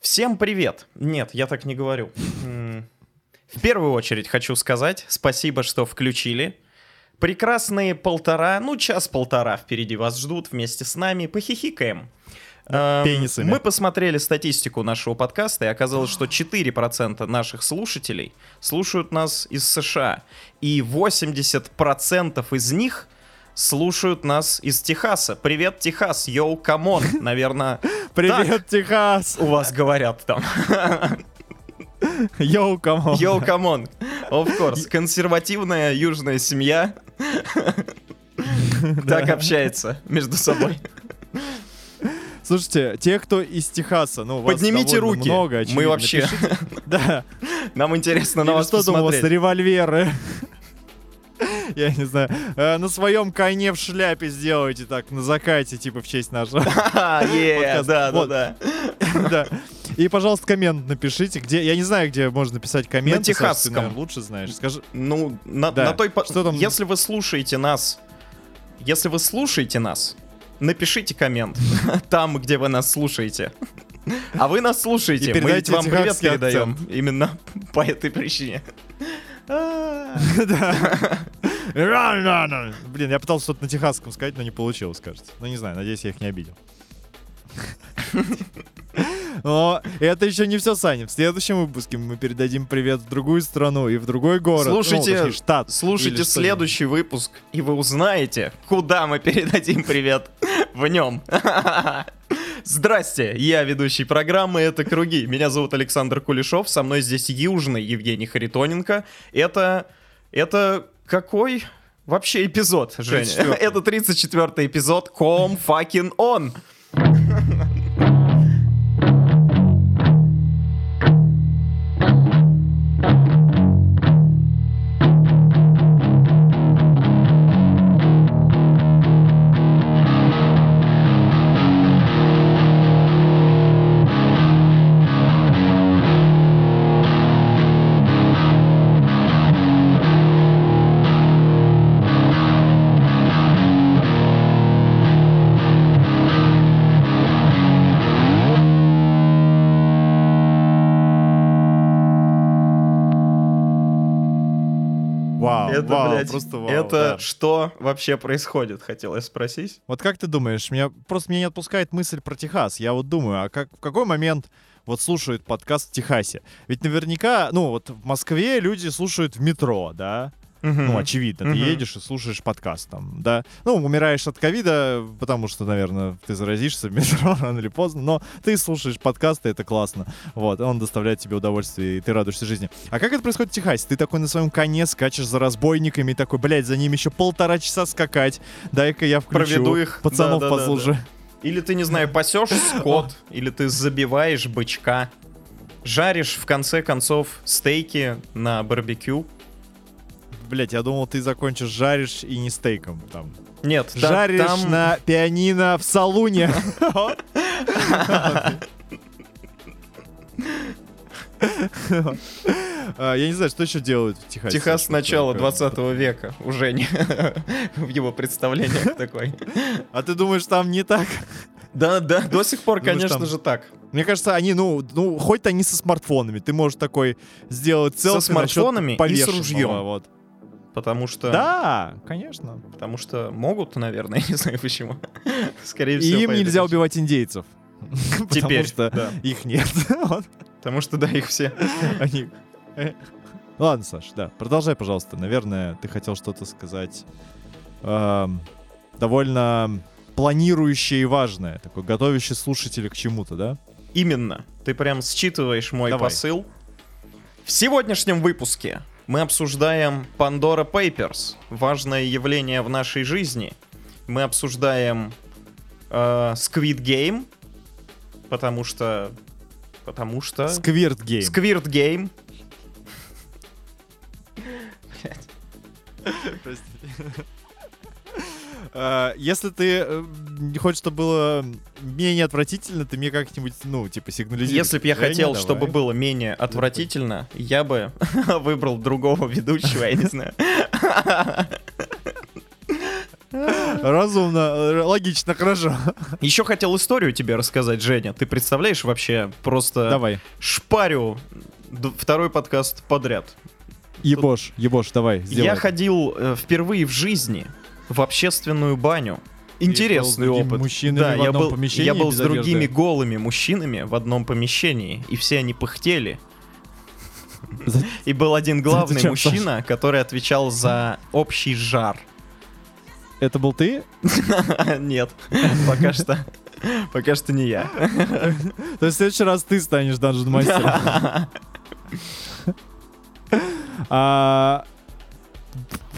Всем привет! Нет, я так не говорю. В первую очередь хочу сказать спасибо, что включили. Прекрасные полтора, ну час-полтора впереди вас ждут вместе с нами. Похихикаем. Эм, пенисами. Мы посмотрели статистику нашего подкаста, и оказалось, что 4% наших слушателей слушают нас из США. И 80% из них слушают нас из Техаса. Привет, Техас! Yo, come on! Наверное, Привет, Техас! у вас говорят там. Yo, come on. Yo, come on. Of course. Консервативная южная семья так общается между собой. Слушайте, те, кто из Техаса, ну, Поднимите руки. много, Мы очевидно. вообще... Пишите- Да. Нам интересно на вас что там у вас, револьверы? Я не знаю. Э, На своем коне в шляпе сделайте так, на закате, типа, в честь нашего. Да, да, да. И, пожалуйста, коммент напишите, где... Я не знаю, где можно написать коммент. техасском. Ты, наверное, лучше знаешь. Скажи... Ну, на, Да. на той... Что там? Если вы слушаете нас... Если вы слушаете нас, напишите коммент там, где вы нас слушаете. А вы нас слушаете, мы вам привет передаем. Именно по этой причине. Блин, я пытался что-то на техасском сказать, но не получилось, кажется. Ну, не знаю, надеюсь, я их не обидел. Но это еще не все, Саня. В следующем выпуске мы передадим привет в другую страну и в другой город. Ну, Слушайте- точнее, штат. Слушайте следующий выпуск, и вы узнаете, куда мы передадим привет в нем. Здрасте, я ведущий программы «Это Круги». Меня зовут Александр Кулешов, со мной здесь южный Евгений Харитоненко. Это... Это какой вообще эпизод, Женя? 34-й. Это 34-й эпизод «Ком fucking on». Вау, это, вау, блядь, просто вау. это да. что вообще происходит, хотел я спросить. Вот как ты думаешь, меня просто меня не отпускает мысль про Техас. Я вот думаю, а как в какой момент вот слушают подкаст в Техасе? Ведь наверняка, ну вот в Москве люди слушают в метро, да? Ну, очевидно, ты Мгм. едешь и слушаешь подкаст там, да. Ну, умираешь от ковида, потому что, наверное, ты заразишься в метро рано или поздно, но ты слушаешь подкасты, это классно. Вот, он доставляет тебе удовольствие, и ты радуешься жизни. А как это происходит в Техасе? Ты такой на своем коне скачешь за разбойниками, и такой, блядь, за ним еще полтора часа скакать. Дай-ка я включу. Проведу их. Пацанов Да-да-да-да. послушаю. Или ты, не знаю, пасешь скот, или ты забиваешь бычка, жаришь, в конце концов, стейки на барбекю. Блять, я думал, ты закончишь жаришь и не стейком там. Нет, Жаришь там... на пианино в салуне. А, Я не знаю, что еще делают в Техасе. Техас начала такое? 20 века уже не в его представлениях такой. А ты думаешь, там не так? Да, да, до сих пор, конечно же, так. Мне кажется, они, ну, ну, хоть они со смартфонами, ты можешь такой сделать Со селфи насчет смартфонами и с ружьем. Вот. Потому что... Да, конечно. Потому что могут, наверное, не знаю почему. Скорее И всего. им нельзя убивать индейцев. Теперь, Потому что да. их нет. Потому что, да, их все... Они... э. Ладно, Саш, да, продолжай, пожалуйста. Наверное, ты хотел что-то сказать эм, довольно планирующее и важное, такое готовящее слушателя к чему-то, да? Именно. Ты прям считываешь мой Давай. посыл. В сегодняшнем выпуске мы обсуждаем Pandora Papers, важное явление в нашей жизни. Мы обсуждаем э, Squid Game, потому что... Потому что... Сквирт гейм. Squid Game. Э, Если ты э, не хочешь, чтобы было менее отвратительно, ты мне как-нибудь, ну, типа, сигнализируй. Если бы я хотел, давай. чтобы было менее отвратительно, я бы выбрал другого ведущего, я не знаю. Разумно, э, логично, хорошо. Еще хотел историю тебе рассказать, Женя. Ты представляешь вообще просто Давай. шпарю второй подкаст подряд. Ебош, ебош, давай, сделай. Я ходил э, впервые в жизни в общественную баню. Интересный был опыт. мужчинами да, в я был, я был с другими одежды? голыми мужчинами в одном помещении, и все они пыхтели. И был один главный мужчина, который отвечал за общий жар. Это был ты? Нет, пока что, пока что не я. То есть в следующий раз ты станешь данжен мастером.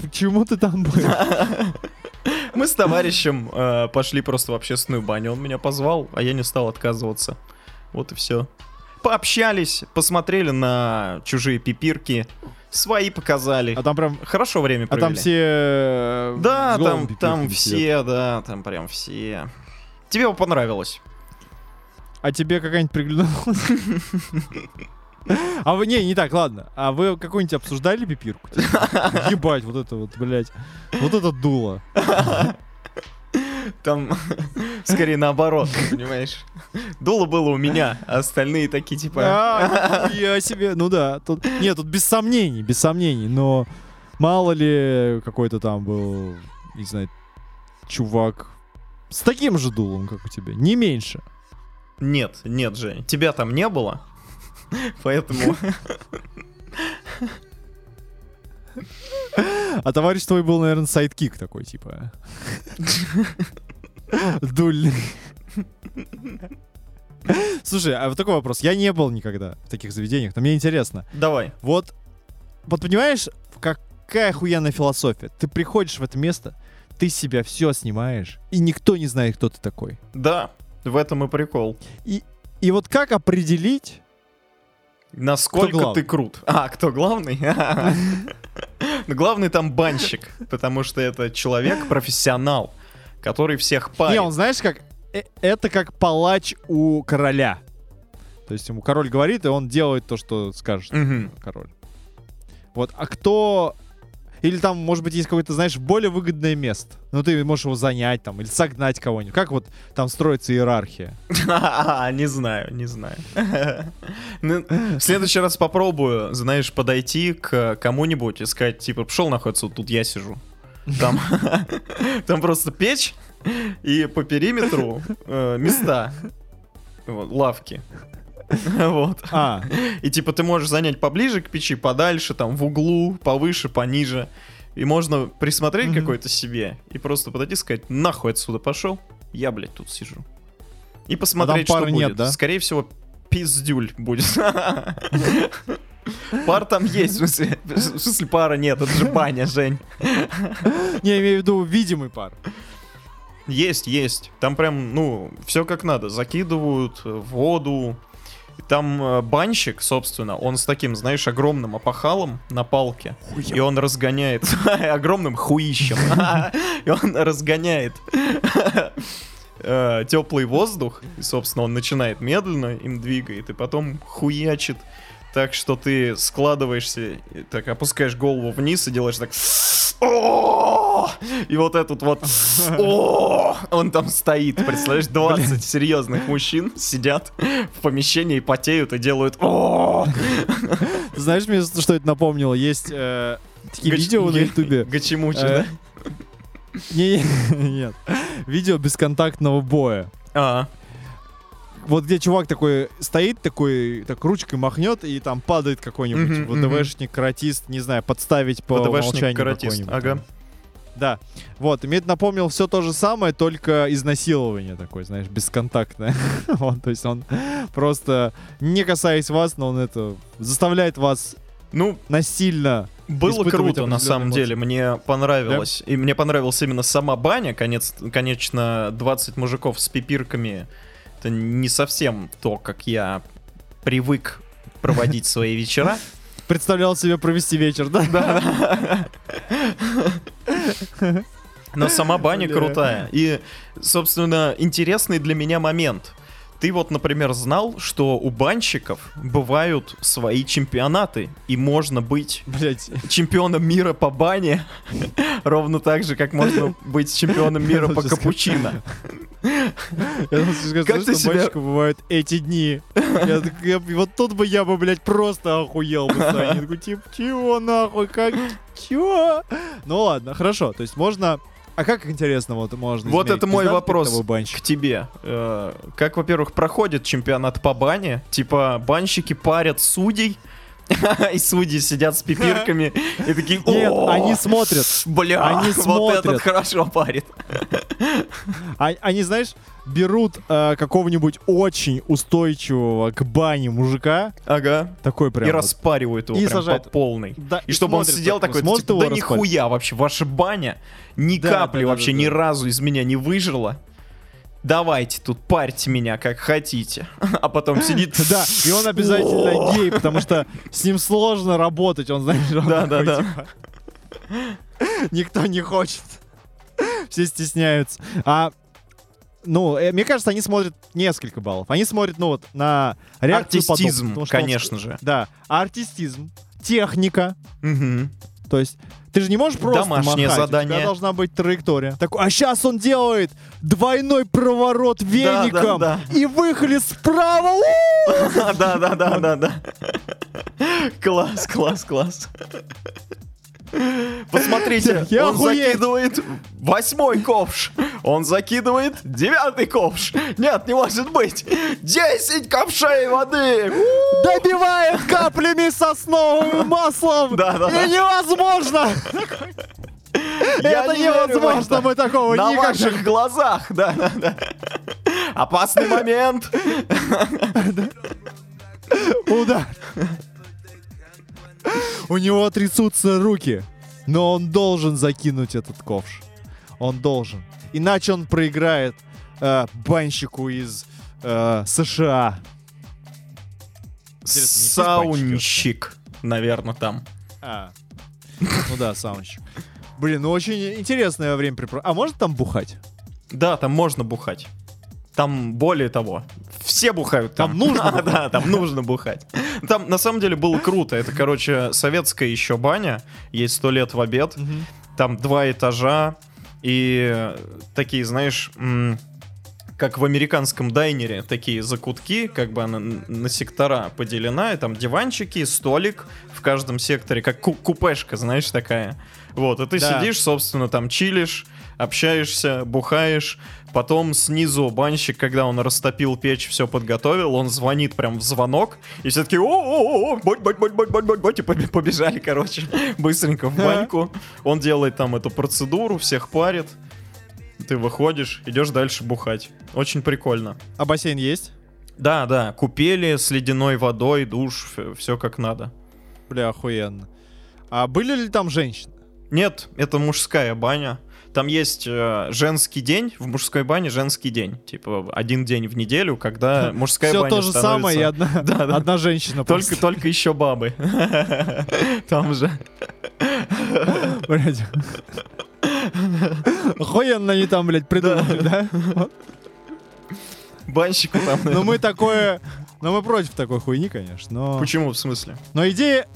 А почему ты там был? Мы с товарищем э, пошли просто в общественную баню. Он меня позвал, а я не стал отказываться. Вот и все. Пообщались, посмотрели на чужие пипирки, свои показали. А там прям... Хорошо время А провели. там все... э, Да, там, там пипирками сидят. все, да, там прям все. Тебе понравилось? А тебе какая-нибудь приглянулась? А вы, не, не так, ладно. А вы какую-нибудь обсуждали пипирку? Типа, Ебать, вот это вот, блядь. Вот это дуло. Там скорее наоборот, понимаешь? Дуло было у меня, а остальные такие типа... А, я себе, ну да. Тут, нет, тут без сомнений, без сомнений. Но мало ли какой-то там был, не знаю, чувак с таким же дулом, как у тебя. Не меньше. Нет, нет, Жень, тебя там не было. Поэтому... А товарищ твой был, наверное, sidekick такой, типа. Дульный. Слушай, а вот такой вопрос. Я не был никогда в таких заведениях, но мне интересно. Давай. Вот, вот понимаешь, какая охуенная философия? Ты приходишь в это место, ты себя все снимаешь, и никто не знает, кто ты такой. Да, в этом и прикол. И вот как определить... Насколько ты крут. А, кто главный? Ну, главный там банщик, потому что это человек, профессионал, который всех Не, парит. он знаешь, как... э, Это как палач у короля. То есть ему король говорит, и он делает то, что скажет король. Вот, а кто... Или там, может быть, есть какое-то, знаешь, более выгодное место. Ну, ты можешь его занять там, или согнать кого-нибудь. Как вот там строится иерархия? Не знаю, не знаю. Ну, В следующий раз попробую, знаешь, подойти к кому-нибудь и сказать, типа, пошел вот тут я сижу. Там, там просто печь и по периметру э, места, Вот, лавки. Вот. А, И типа ты можешь занять поближе к печи, подальше, там, в углу, повыше, пониже. И можно присмотреть Мгм. какой-то себе и просто подойти и сказать, нахуй отсюда пошел, я, блядь, тут сижу. И посмотреть, что пары будет. нет, да? Скорее всего, пиздюль будет. Пар там есть, в смысле, в смысле пара нет, это же баня, Жень. не, я имею в виду видимый пар. Есть, есть. Там прям, ну, все как надо. Закидывают э, воду. Там э, банщик, собственно, он с таким, знаешь, огромным опахалом на палке. И он разгоняет огромным хуищем. И он разгоняет теплый воздух. И, собственно, он начинает медленно им двигает, и потом хуячит. Так что ты складываешься, так опускаешь голову вниз и делаешь так. И вот этот вот! Он там стоит, представляешь, 20 серьезных мужчин сидят в помещении, потеют и делают знаешь, мне что это напомнило? Есть э, такие Гач- видео на ютубе. Гачимучи, Э, да? Не, нет. Видео бесконтактного боя. А, Вот где чувак такой стоит, такой, так ручкой махнет, и там падает какой-нибудь мгм. ВДВшник, каратист, не знаю, подставить по ВДВшник, умолчанию каратист, ага. Да. Вот, и мне это напомнил все то же самое, только изнасилование такое, знаешь, бесконтактное. вот, то есть он просто, не касаясь вас, но он это заставляет вас Ну, насильно Было круто, на самом эмоции. деле, мне понравилось. И мне понравилась именно сама баня. Конец, конечно, 20 мужиков с пипирками. Это не совсем то, как я привык проводить свои вечера. представлял себе провести вечер, да? Но сама баня крутая. И, собственно, интересный для меня момент. Ты вот, например, знал, что у банщиков бывают свои чемпионаты, и можно быть Блять, чемпионом мира по бане, ровно так же, как можно быть чемпионом мира по капучино. я скажешь, Как что себя- бывают эти дни. Я я- вот тут бы я бы, блядь, просто охуел бы, Саня. Я такой, типа, чего нахуй, как, чего? Ну ладно, хорошо, то есть можно... А как интересно вот можно Вот это мой вопрос к тебе. Э, Как, во-первых, проходит чемпионат по бане? Типа, банщики парят судей, и судьи сидят с пипирками и такие, Нет, «О, они смотрят. Бля, они вот смотрят. этот хорошо парит. А- Они, знаешь, берут э, какого-нибудь очень устойчивого к бане мужика, Ага. такой прям И вот, распаривают его И сажают. по полной. И чтобы он сидел такой, да нихуя вообще, ваша баня ни капли вообще ни разу из меня не выжила. Давайте тут парьте меня как хотите. А потом сидит... Да, и он обязательно гей, потому что с ним сложно работать, он, знаешь, он Да, да, такой, да. типа, Никто не хочет. Все стесняются. А ну, э, мне кажется, они смотрят несколько баллов. Они смотрят, ну вот, на реакцию Артистизм, потому что он- конечно же. Да, артистизм, техника. Мгм. То есть ты же не можешь просто Домашнее махать, у задание. тебя должна быть траектория. Так, а сейчас он делает двойной проворот веником да. и выхлест справа. У! Да, да, да, да, да. Класс, класс, класс. Посмотрите, Я он охуеть. закидывает восьмой ковш. Он закидывает девятый ковш. Нет, не может быть. Десять ковшей воды. У! Добивает каплями сосновым маслом. Да, да, да. И невозможно. Я Это не невозможно, мы такого На никогда ваших глазах, да, да, да. Опасный момент. Удар. У него трясутся руки, но он должен закинуть этот ковш. Он должен. Иначе он проиграет э, банщику из э, США. Саунщик, наверное, там. А. Ну да, саунщик. Блин, ну очень интересное времяпрепровождение. А может там бухать? Да, там можно бухать. Там более того, все бухают там. Там нужно Да, там нужно бухать. Там на самом деле было круто. Это, короче, советская еще баня. Есть сто лет в обед. Там два этажа. И такие, знаешь, как в американском дайнере, такие закутки, как бы она на сектора поделена, и там диванчики, столик в каждом секторе, как ку- купешка, знаешь, такая. Вот, и ты Да. сидишь, собственно, там чилишь, общаешься, бухаешь, потом снизу банщик, когда он растопил печь, все подготовил, он звонит прям в звонок, и все таки о-о-о, бать, бать, бать, бать, бать, бать, бать, и побе- побежали, короче, быстренько в баньку. Он делает там эту процедуру, всех парит, ты выходишь, идешь дальше бухать. Очень прикольно. А бассейн есть? Да, да, купели с ледяной водой, душ, все как надо. Бля, охуенно. А были ли там женщины? Нет, это мужская баня. Там есть э, женский день, в мужской бане женский день. Типа один день в неделю, когда мужская Все баня то же самое, и становится- одна, Да, да. одна женщина. Только, просто. только еще бабы. Там же. Блядь. Охуенно они там, блядь, придумали, да? Банщику там. Наверное. мы такое... Но мы против такой хуйни, конечно. Но, Почему, в смысле? но идея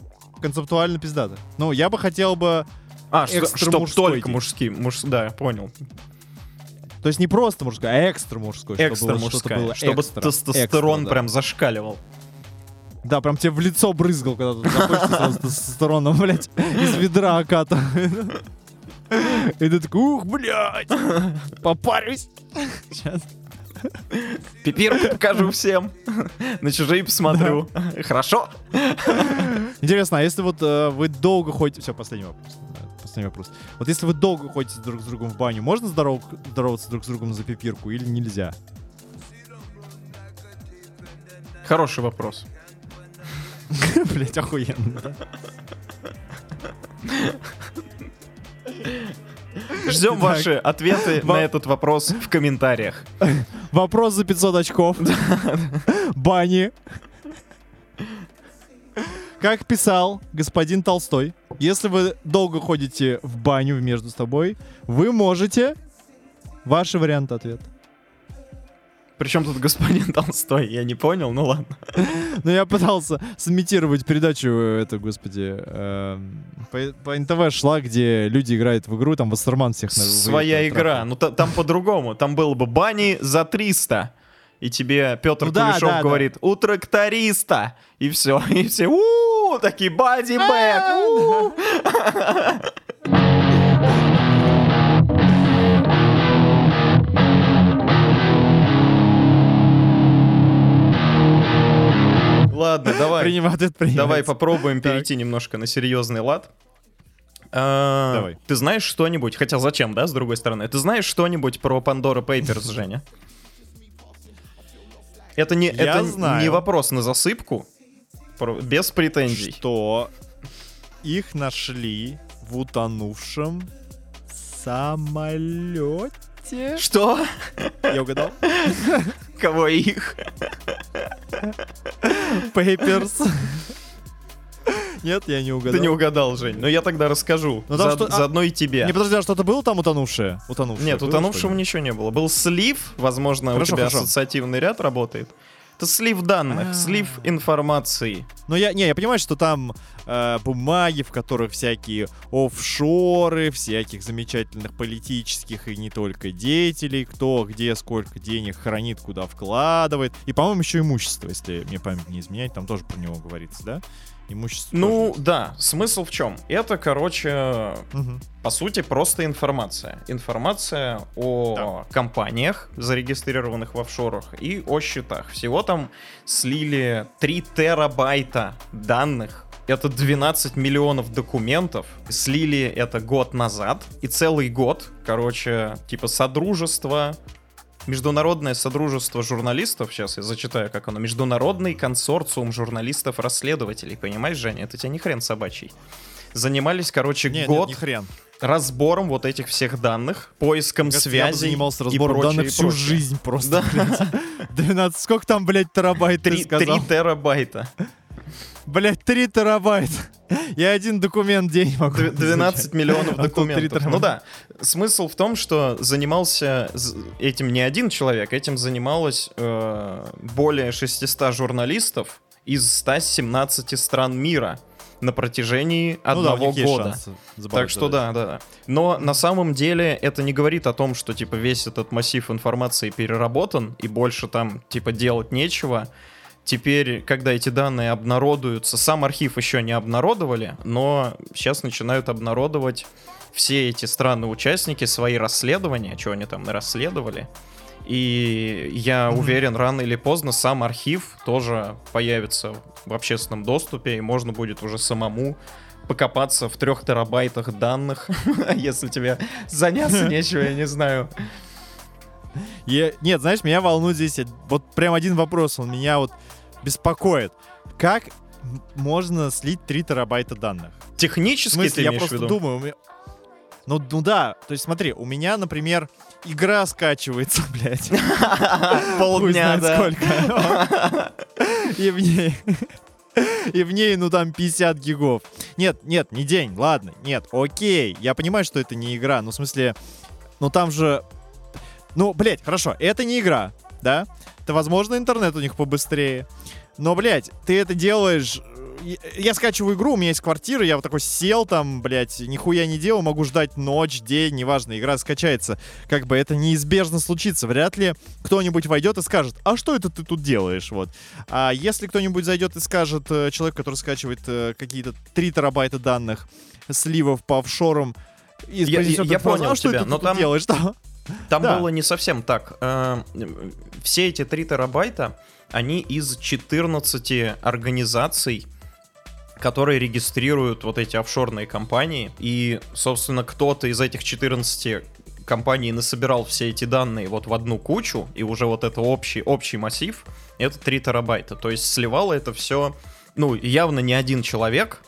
концептуально пиздата. Ну, я бы хотел бы... А, что, только мужские. Муж... Да, я понял. То есть не просто мужской, а экстра мужской. чтобы Экстра что-то мужская. было Чтобы экстра. тестостерон Экстра, да. прям зашкаливал. Да, прям тебе в лицо брызгал, когда ты с тестостероном, блядь, из ведра окатывает. И ты такой, ух, блядь, попарюсь. Сейчас. Пипирку покажу всем. На чужие посмотрю. Хорошо? Интересно, а если вот э, вы долго ходите... Все, последний вопрос. Да, Последний вопрос. Вот если вы долго ходите друг с другом в баню, можно здоров- здороваться друг с другом за пипирку или нельзя? Хороший вопрос. Блять, охуенно. да? Ждем ваши ответы на этот вопрос в комментариях. Вопрос за 500 очков. Бани. Как писал господин Толстой, если вы долго ходите в баню между собой, вы можете... Ваши варианты ответа. Причем тут господин Толстой, я не понял, ну ладно. Ну, я пытался сымитировать передачу, э, это, господи, эм, по, по НТВ шла, где люди играют в игру, там Вассерман всех... Своя игра. Ну та- там по-другому. Там было бы бани за 300. И тебе Петр Ну Кулешов да, да. говорит, у тракториста. И все. И все, у такие бади бэк. у». Ладно, давай. Приним- ответ принимается. Давай попробуем Так. перейти немножко на серьезный лад. А, Давай. Ты знаешь что-нибудь, хотя зачем, да, с другой стороны? Ты знаешь что-нибудь про Pandora Papers, Женя? Это не, Я это знаю. не вопрос на засыпку, без претензий. Что их нашли в утонувшем самолете. Что? Я угадал? Кого их? Пейперс. Нет, я не угадал. Ты не угадал, Жень. Но я тогда расскажу. Ну, там За- что- а- Заодно и тебе. Не, подожди, а что-то было там утонувшее? Утонувшее Нет, было утонувшего ничего не было. Был слив, возможно, Хорошо, у тебя хорошо. ассоциативный ряд работает. Это слив данных, А. слив информации. Ну, я, не, я понимаю, что там э, бумаги, в которых всякие офшоры, всяких замечательных политических и не только деятелей, кто где сколько денег хранит, куда вкладывает. И, по-моему, еще имущество, если мне память не изменяет, там тоже про него говорится, да? Имущество. Ну, да, смысл в чем? Это, короче. Мгм. по сути, просто информация. Информация о компаниях, зарегистрированных в офшорах, и о счетах. Всего там слили 3 терабайта данных. Это 12 миллионов документов. Слили это год назад. И целый год, короче, типа содружество Международное содружество журналистов, сейчас я зачитаю, как оно, Международный консорциум журналистов-расследователей, понимаешь, Женя, это тебя не хрен собачий. Занимались, короче, Нет, год нет, ни хрен. разбором вот этих всех данных, поиском Кажется, я бы связей занимался и разбором прочее, данных и всю прочее. жизнь просто. Да. блядь. 12, сколько там, блядь, терабайт ты Три, сказал? три терабайта. Блядь, 3 терабайта. Я один документ в день могу. Дв- 12 миллионов А тут три документов. Ну да, смысл в том, что занимался этим не один человек, этим занималось э, более 600 журналистов из 117 стран мира на протяжении Ну да, одного есть года. Так что да, да, да. Но на самом деле это не говорит о том, что типа весь этот массив информации переработан и больше там типа делать нечего. Теперь, когда эти данные обнародуются, сам архив еще не обнародовали, но сейчас начинают обнародовать все эти страны-участники свои расследования, что они там расследовали. И я уверен, рано или поздно сам архив тоже появится в общественном доступе, и можно будет уже самому покопаться в трех терабайтах данных, если тебе заняться нечего, я не знаю. Я- Нет, знаешь, меня волнует здесь вот прям один вопрос, он меня вот беспокоит. Как можно слить 3 терабайта данных? В Технически смысле, ты я в просто виду? думаю, у меня- ну, ну да, то есть смотри, у меня, например, игра скачивается, блядь. Полдня, да. сколько. И в ней... И в ней, ну, там 50 гигов. Нет, нет, не день, ладно, нет, окей. Я понимаю, что это не игра, ну, в смысле, ну, там же... Ну, блядь, хорошо, это не игра, да? Это, возможно, интернет у них побыстрее. Но, блядь, ты это делаешь... Я- Я скачиваю игру, у меня есть квартира, я вот такой сел там, блядь, нихуя не делал, могу ждать ночь, день, неважно, игра скачается. Как бы это неизбежно случится. Вряд ли кто-нибудь войдет и скажет, а что это ты тут делаешь, вот. А если кто-нибудь зайдет и скажет, э, человек, который скачивает э, какие-то 3 терабайта данных, сливов по офшорам, и Я- я- я фразу, понял а что тебя, ты но там- делаешь, да? Там Да. было не совсем так. Э, Все эти 3 терабайта, они из 14 организаций, которые регистрируют вот эти офшорные компании. И, собственно, кто-то из этих 14 компаний насобирал все эти данные вот в одну кучу, и уже вот это общий, общий массив, это 3 терабайта. То есть сливало это все, ну, явно не один человек,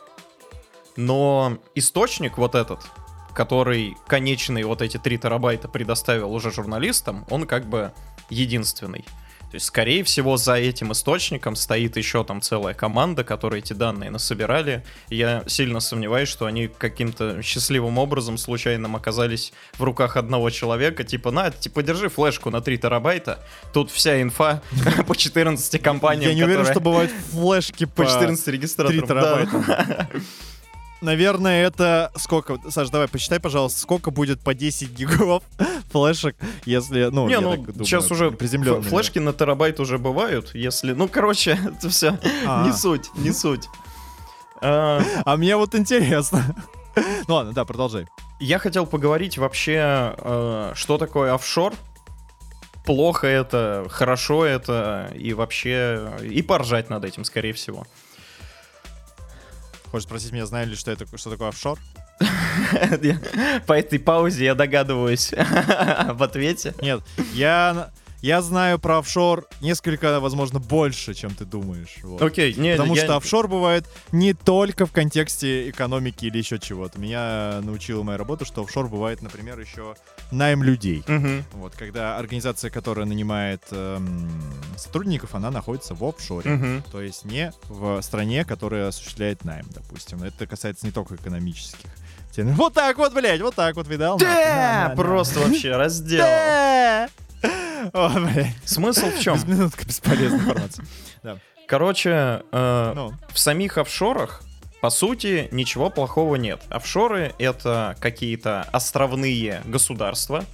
но источник вот этот, который конечные вот эти 3 терабайта предоставил уже журналистам, он как бы единственный. То есть, скорее всего, за этим источником стоит еще там целая команда, которая эти данные насобирали. Я сильно сомневаюсь, что они каким-то счастливым образом случайным оказались в руках одного человека. Типа, на, типа, держи флешку на 3 терабайта. Тут вся инфа по 14 компаниям, Я не уверен, что бывают флешки по по 14 3 регистраторов. да. терабайта. Наверное, это сколько? Саш, давай посчитай, пожалуйста, сколько будет по 10 гигов флешек, если, ну, Не, ну, думаю, сейчас уже приземлёнными. ф- флешки на терабайт уже бывают, если... Ну, короче, это все А. не суть, не суть. А, А мне вот интересно. Ну ладно, да, продолжай. Я хотел поговорить вообще, э, что такое офшор, плохо это, хорошо это, и вообще, и поржать над этим, скорее всего. Хочешь спросить меня, знаю ли, что, это, что такое офшор? По этой паузе я догадываюсь в ответе. Нет, я, я знаю про офшор несколько, возможно, больше, чем ты думаешь. вот. Окей, не, Потому я- что офшор бывает не только в контексте экономики или еще чего-то. Меня научила моя работа, что офшор бывает, например, еще найм людей. Мгм. Вот, когда организация, которая нанимает эм, сотрудников, она находится в офшоре. Мгм. То есть не в стране, которая осуществляет найм, допустим. Это касается не только экономических. Вот так вот, блядь, вот так вот, видал? Да, На, на, на. просто вообще раздел. Да! О, блядь. Смысл в чем? Минутка бесполезной информации. Короче, э, Ну, в самих офшорах, по сути, ничего плохого нет. Офшоры — это какие-то островные государства,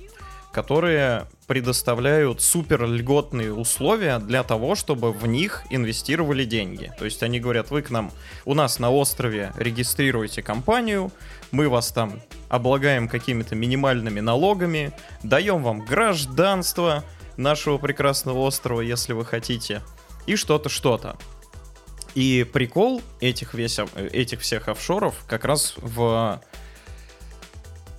которые предоставляют супер льготные условия для того, чтобы в них инвестировали деньги. То есть они говорят, вы к нам, у нас на острове регистрируете компанию, мы вас там облагаем какими-то минимальными налогами, даем вам гражданство нашего прекрасного острова, если вы хотите, и что-то, что-то. И прикол этих, весь, этих всех офшоров как раз в,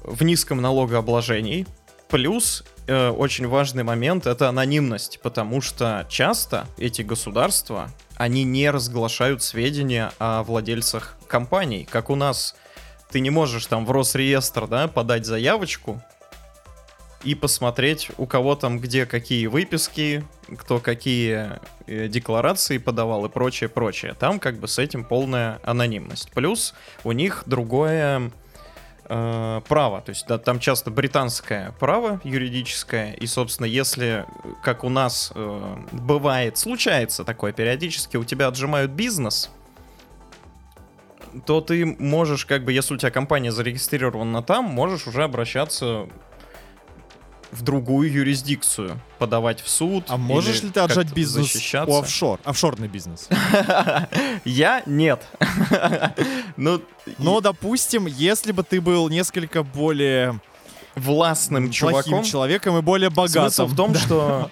в низком налогообложении. Плюс э, очень важный момент это анонимность, потому что часто эти государства, они не разглашают сведения о владельцах компаний, как у нас. Ты не можешь там в Росреестр, да, подать заявочку и посмотреть, у кого там где какие выписки, кто какие э, декларации подавал и прочее, прочее. Там как бы с этим полная анонимность. Плюс у них другое э, право, то есть да, там часто британское право юридическое, и, собственно, если, э, как у нас э, бывает, случается такое периодически, у тебя отжимают бизнес, то ты можешь, как бы, если у тебя компания зарегистрирована там, можешь уже обращаться в другую юрисдикцию, подавать в суд. а можешь ли ты отжать бизнес защищаться. у офшор? Офшорный бизнес. Я нет. Ну, Но, допустим, если бы ты был несколько более властным чуваком. человеком и более богатым. Смысл в том, что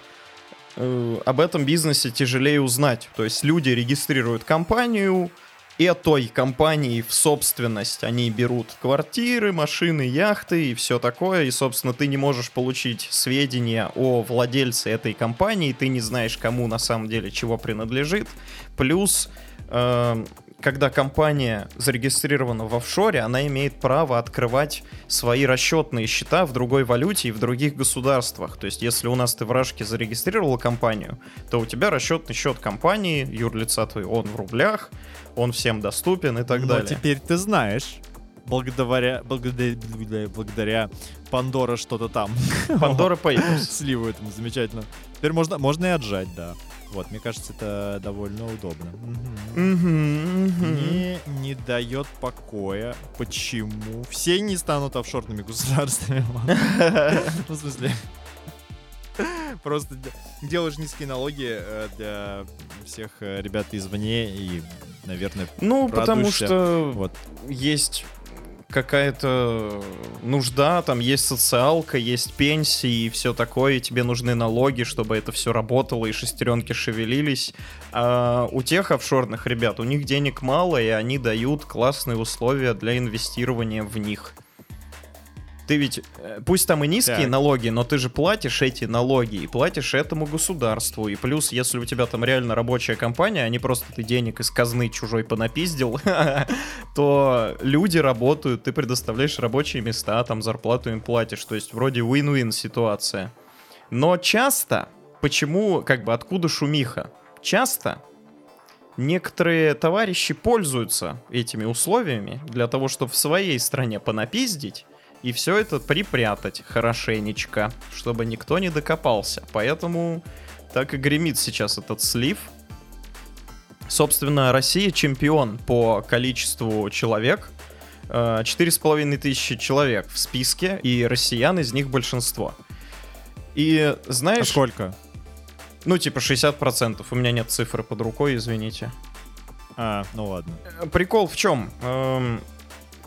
э, об этом бизнесе тяжелее узнать. То есть люди регистрируют компанию, этой компании в собственность они берут квартиры, машины, яхты и все такое. И, собственно, ты не можешь получить сведения о владельце этой компании, ты не знаешь, кому на самом деле чего принадлежит. Плюс э, когда компания зарегистрирована в офшоре, она имеет право открывать свои расчетные счета в другой валюте и в других государствах. То есть, если у нас ты в Рашке зарегистрировал компанию, то у тебя расчетный счет компании, юрлица твой, он в рублях, он всем доступен и так Но далее. теперь ты знаешь, благодаря, благодаря, благодаря Пандора что-то там. Пандора Papers. Сливу этому замечательно. Теперь можно, можно и отжать, да. Вот, мне кажется, это довольно удобно. Мне не дает покоя. Почему? Все не станут офшорными государствами. Ну, в смысле... Просто делаешь низкие налоги э, для всех э, ребят извне и, наверное, Ну, потому что вот. есть какая-то нужда, там есть социалка, есть пенсии и все такое, и тебе нужны налоги, чтобы это все работало и шестеренки шевелились. А у тех офшорных ребят, у них денег мало, и они дают классные условия для инвестирования в них. Ты ведь, э, пусть там и низкие Так. налоги, но ты же платишь эти налоги и платишь этому государству. И плюс, если у тебя там реально рабочая компания, а не просто ты денег из казны чужой понапиздил, то люди работают, ты предоставляешь рабочие места, там зарплату им платишь. То есть вроде win-win ситуация. Но часто почему, как бы, откуда шумиха? Часто некоторые товарищи пользуются этими условиями для того, чтобы в своей стране понапиздить и все это припрятать хорошенечко, чтобы никто не докопался. Поэтому так и гремит сейчас этот слив. Собственно, Россия чемпион по количеству человек. Э, Четыре с половиной тысячи человек в списке, и россиян из них большинство. И знаешь... А сколько? Ну, типа 60%. У меня нет цифры под рукой, извините. А, ну ладно. Прикол в чем? Эм,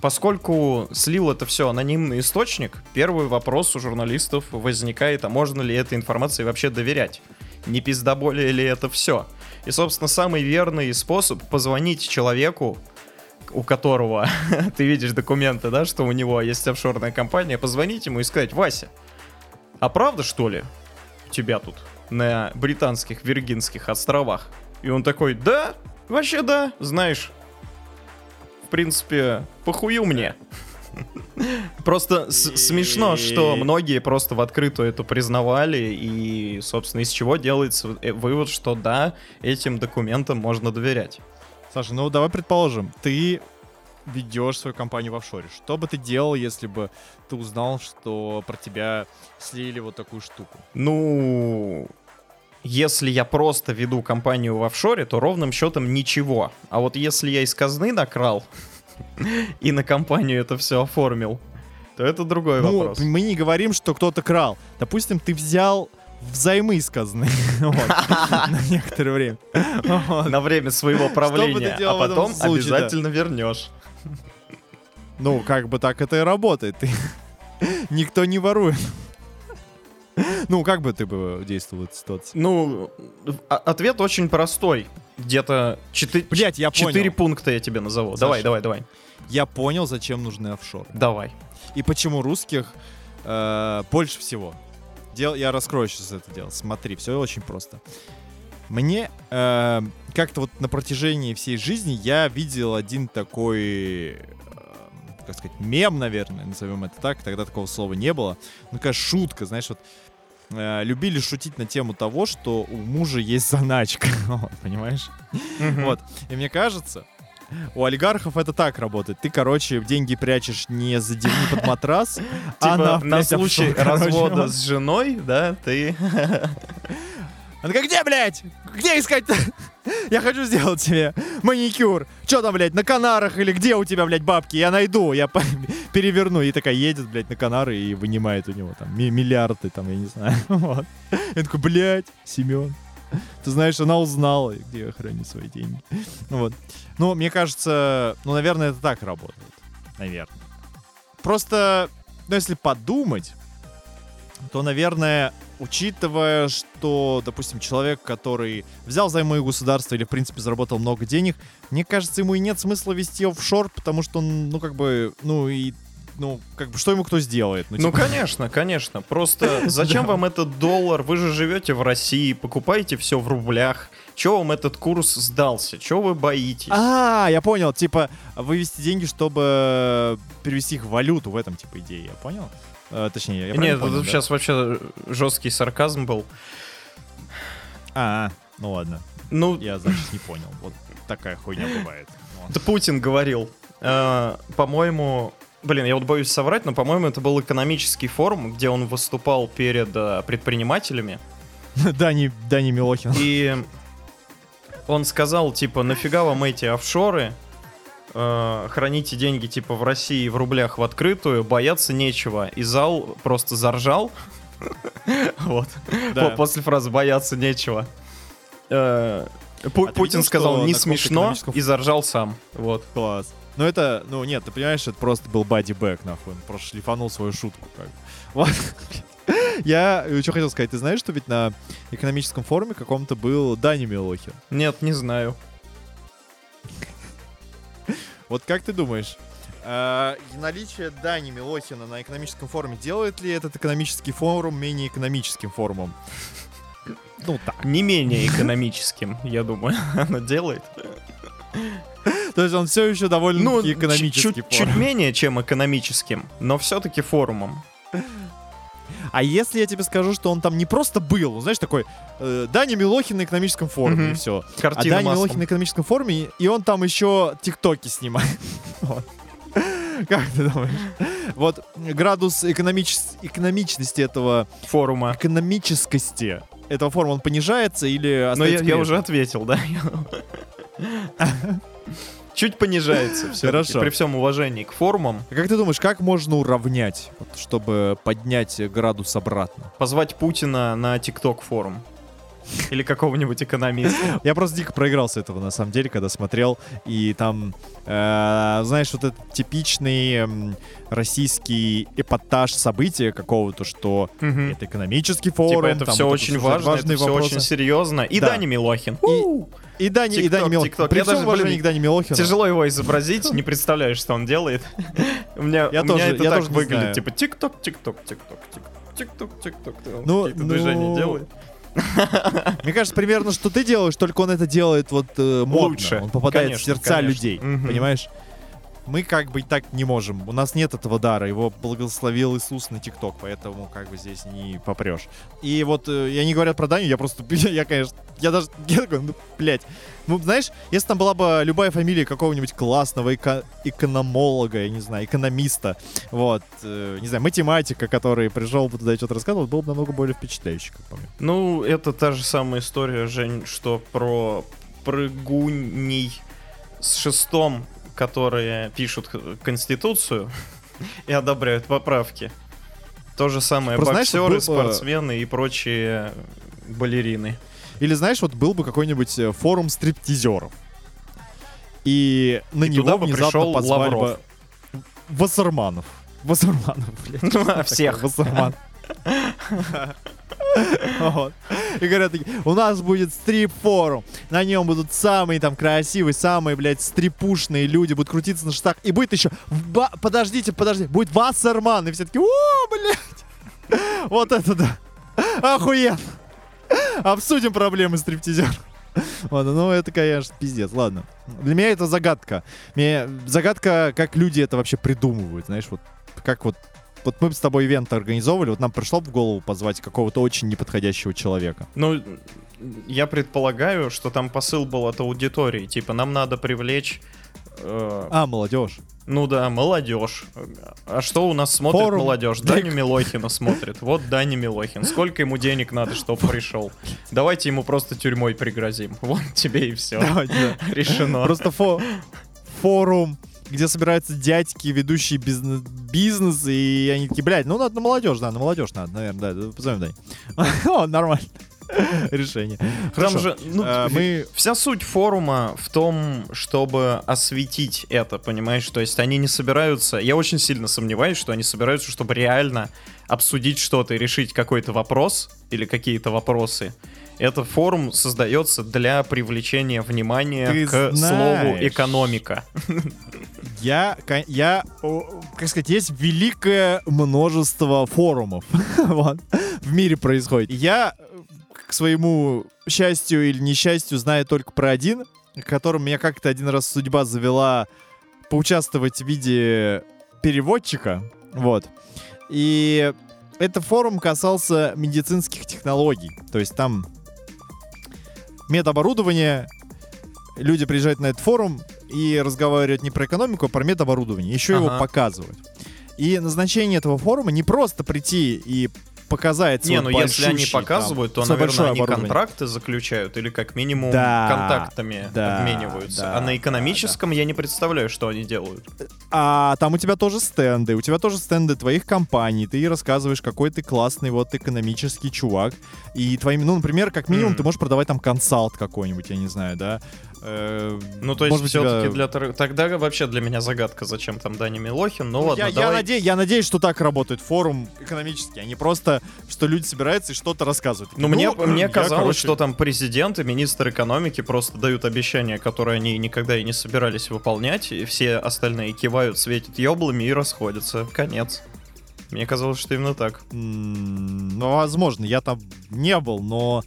поскольку слил это все анонимный источник, первый вопрос у журналистов возникает, а можно ли этой информации вообще доверять? Не пиздоболее ли это все? И, собственно, самый верный способ позвонить человеку, у которого ты видишь документы, да, что у него есть офшорная компания, позвонить ему и сказать, Вася, а правда, что ли, у тебя тут на британских Виргинских островах? И он такой, да, вообще да, знаешь, в принципе, похую мне. Просто смешно, что многие просто в открытую это признавали, и, собственно, из чего делается э, вывод, что да, этим документам можно доверять. Саша, ну давай предположим, ты ведешь свою компанию в офшоре. Что бы ты делал, если бы ты узнал, что про тебя слили вот такую штуку? Ну, если я просто веду компанию в офшоре, то ровным счетом ничего. А вот если я из казны накрал и на компанию это все оформил, то это другой Ну, вопрос. мы не говорим, что кто-то крал. Допустим, ты взял взаймы из казны на некоторое время. На время своего правления, а потом обязательно вернешь. Ну, как бы так это и работает. Никто не ворует. Ну, как бы ты бы действовал в этой ситуации? Ну, а- ответ очень простой. Где-то четы- Блять, я четыре понял. пункта я тебе назову. Саша. Давай, давай, давай. Я понял, зачем нужны офшоры. Давай. И почему русских э, больше всего. Дел, я раскрою сейчас это дело. Смотри, все очень просто. Мне э, как-то вот на протяжении всей жизни я видел один такой, э, как сказать, мем, наверное, назовем это так. Тогда такого слова не было. Ну, какая шутка, знаешь, вот э, любили шутить на тему того, что у мужа есть заначка, Вот, понимаешь? Вот. И мне кажется, у олигархов это так работает. Ты, короче, деньги прячешь не за дивни под матрас, а Типа, на, случай развода с женой, да, ты... Она такая, где, блядь? Где искать? Я хочу сделать тебе маникюр. Че там, блядь, на Канарах или где у тебя, блядь, бабки? Я найду, я переверну. И такая едет, блядь, на Канары и вынимает у него там ми- миллиарды, там, я не знаю. Вот. Я такой, блядь, Семен. Ты знаешь, она узнала, где я храню свои деньги. Вот. Ну, мне кажется, ну, наверное, это так работает. Наверное. Просто, ну, если подумать, то, наверное, учитывая, что, допустим, человек, который взял займы у государства или, в принципе, заработал много денег, мне кажется, ему и нет смысла вести офшор, потому что он, ну, как бы, ну, и ну, как бы, что ему кто сделает? Ну, типа, конечно, конечно. Просто зачем вам этот доллар? Вы же живете в России, покупаете все в рублях. Чего вам этот курс сдался? Чего вы боитесь? А, я понял, типа, вывести деньги, чтобы перевести их в валюту, в этом, типа, идея, я понял? Э, точнее, я Нет, понял, да? сейчас вообще жесткий сарказм был. А, ну ладно, Ну, я, значит, не понял. Вот такая хуйня бывает. Вот. это Путин говорил. Э, по-моему, блин, я вот боюсь соврать, но, по-моему, это был экономический форум, где он выступал перед э, предпринимателями. Дани, Дани Милохин. И он сказал, типа, нафига вам эти офшоры? Э, храните деньги, типа, в России в рублях в открытую, бояться нечего. И зал просто заржал. Вот. После фразы «бояться нечего». Э, А Путин сказал «не смешно» и заржал сам. Вот. Класс. Ну это, ну нет, ты понимаешь, это просто был бади бэк, нахуй. Он просто шлифанул свою шутку, как бы. Вот. Я э, что хотел сказать, ты знаешь, что ведь на экономическом форуме каком-то был Дани Милохин? Нет, не знаю. Вот как ты думаешь, э, наличие Дани Милохина на экономическом форуме делает ли этот экономический форум менее экономическим форумом? Ну так. Не менее экономическим, я думаю, оно делает. То есть он все еще довольно Ну, экономический чуть, форум. чуть менее, чем экономическим, но все-таки форумом. А если я тебе скажу, что он там не просто был, ну, знаешь, такой э, Даня Милохин на экономическом форуме, Мгм. и все. А Картина Даня маслом. Милохин на экономическом форуме, и он там еще тиктоки снимает. Вот. Как ты думаешь? Вот градус экономичес- экономичности этого, форума. экономическости этого форума, он понижается или Но я, остается я прежним? уже ответил, да? Чуть понижается все Хорошо. При всем уважении к форумам. А Как ты думаешь, как можно уравнять, чтобы поднять градус обратно? Позвать Путина на ТикТок форум. Или какого-нибудь экономиста. Я просто дико проигрался этого, на самом деле, когда смотрел. И там, э, знаешь, вот этот типичный м, российский эпатаж события какого-то, что Мгм. это экономический форум. Типа это там все вот очень важно, важные это все вопросы. очень серьезно. И Да. Даня Милохин. И-! И Дани, и Дани TikTok, Милохин. TikTok. При Я всем даже, блин, к Дани Милохину. Тяжело его изобразить, не представляю, что он делает. У меня, Я у меня тоже- это я так тоже выглядит, типа тик-ток, тик-ток, тик-ток, тик-ток, тик-ток. Он Ну, какие-то ну, движения делает. Мне кажется, примерно, что ты делаешь, только он это делает вот э, модно. Лучше. Он попадает Конечно, в сердца конечно. людей, Мгм. понимаешь? Мы как бы и так не можем. У нас нет этого дара. Его благословил Иисус на ТикТок, поэтому как бы здесь не попрешь. И вот э, я не говорят про Даню, я просто, я, конечно, я даже, я такой, ну, блядь. Ну, знаешь, если там была бы любая фамилия какого-нибудь классного эко- экономолога, я не знаю, экономиста, вот, э, не знаю, математика, который пришел бы туда и что-то рассказывал, было бы намного более впечатляюще, как по мне. Ну, это та же самая история, Жень, что про прыгуней с шестом, которые пишут Конституцию и одобряют поправки. То же самое Просто знаешь, боксеры, вот был бы- спортсмены и прочие балерины. Или знаешь, вот был бы какой-нибудь э, форум стриптизеров. И на И него туда бы внезапно пришел позвали Лавров. бы Вассерманов. Вассерманов, блядь. Ну, всех. Вассерман. Вот. И говорят такие, у нас будет стрип-форум, на нем будут самые там красивые, самые, блядь, стрипушные люди, будут крутиться на шестах, и будет еще, ба- подождите, подождите, будет Вассерман, и все такие, о, блядь, вот это да, охуенно, обсудим проблемы стриптизера. Ладно, ну это, конечно, пиздец. Ладно. Для меня это загадка. Мне загадка, как люди это вообще придумывают. Знаешь, вот как вот вот мы с тобой ивент организовывали, вот нам пришло в голову позвать какого-то очень неподходящего человека. Ну, я предполагаю, что там посыл был от аудитории. Типа, нам надо привлечь... э, А, молодежь. Ну да, молодежь. А что у нас смотрит Форум. молодежь? Даню Милохина смотрит. Вот Даня Милохин. Сколько ему денег надо, чтобы пришел? Давайте ему просто тюрьмой пригрозим. Вот тебе и все. Давайте, да. Решено. Просто фо- форум, где собираются дядьки, ведущие бизнес, бизнес, и они такие, блядь, ну надо на молодежь, да, на молодежь надо, наверное, да, позовем Дань. О, нормально. Решение. Там Хорошо. же, ну, А, мы Вся суть форума в том, чтобы осветить это, понимаешь? То есть они не собираются... Я очень сильно сомневаюсь, что они собираются, чтобы реально обсудить что-то и решить какой-то вопрос или какие-то вопросы. Это форум создается для привлечения внимания Ты к слову знаешь. экономика. Я, я, как сказать, есть великое множество форумов вот, в мире происходит. Я, э, к своему счастью или несчастью, знаю только про один, которым меня как-то один раз судьба завела поучаствовать в виде переводчика, вот. И этот форум касался медицинских технологий, то есть там медоборудование, люди приезжают на этот форум и разговаривают не про экономику, а про медоборудование. Еще его Ага. показывают. И назначение этого форума не просто прийти и показать Не, ну если они большущий, там, показывают, то, наверное, они контракты заключают или как минимум Да, контактами да, обмениваются. да, а на экономическом я не представляю, что они делают. А там у тебя тоже стенды, у тебя тоже стенды твоих компаний, ты рассказываешь, какой ты классный вот экономический чувак, и твоими, ну, например, как минимум Мгм. ты можешь продавать там консалт какой-нибудь, я не знаю, да? Э, Ну, то есть, все-таки для Тогда вообще для меня загадка, зачем там Даня Милохин. Ну, Ну, ладно, я, я давай. наде- я надеюсь, что так работает форум экономический, а не просто, что люди собираются и что-то рассказывают. Ну, мне, мне я, казалось, короче, что там президент и министр экономики просто дают обещания, которые они никогда и не собирались выполнять, и все остальные кивают, светят еблами и расходятся. Конец. Мне казалось, что именно так. Ну, возможно, я там не был, но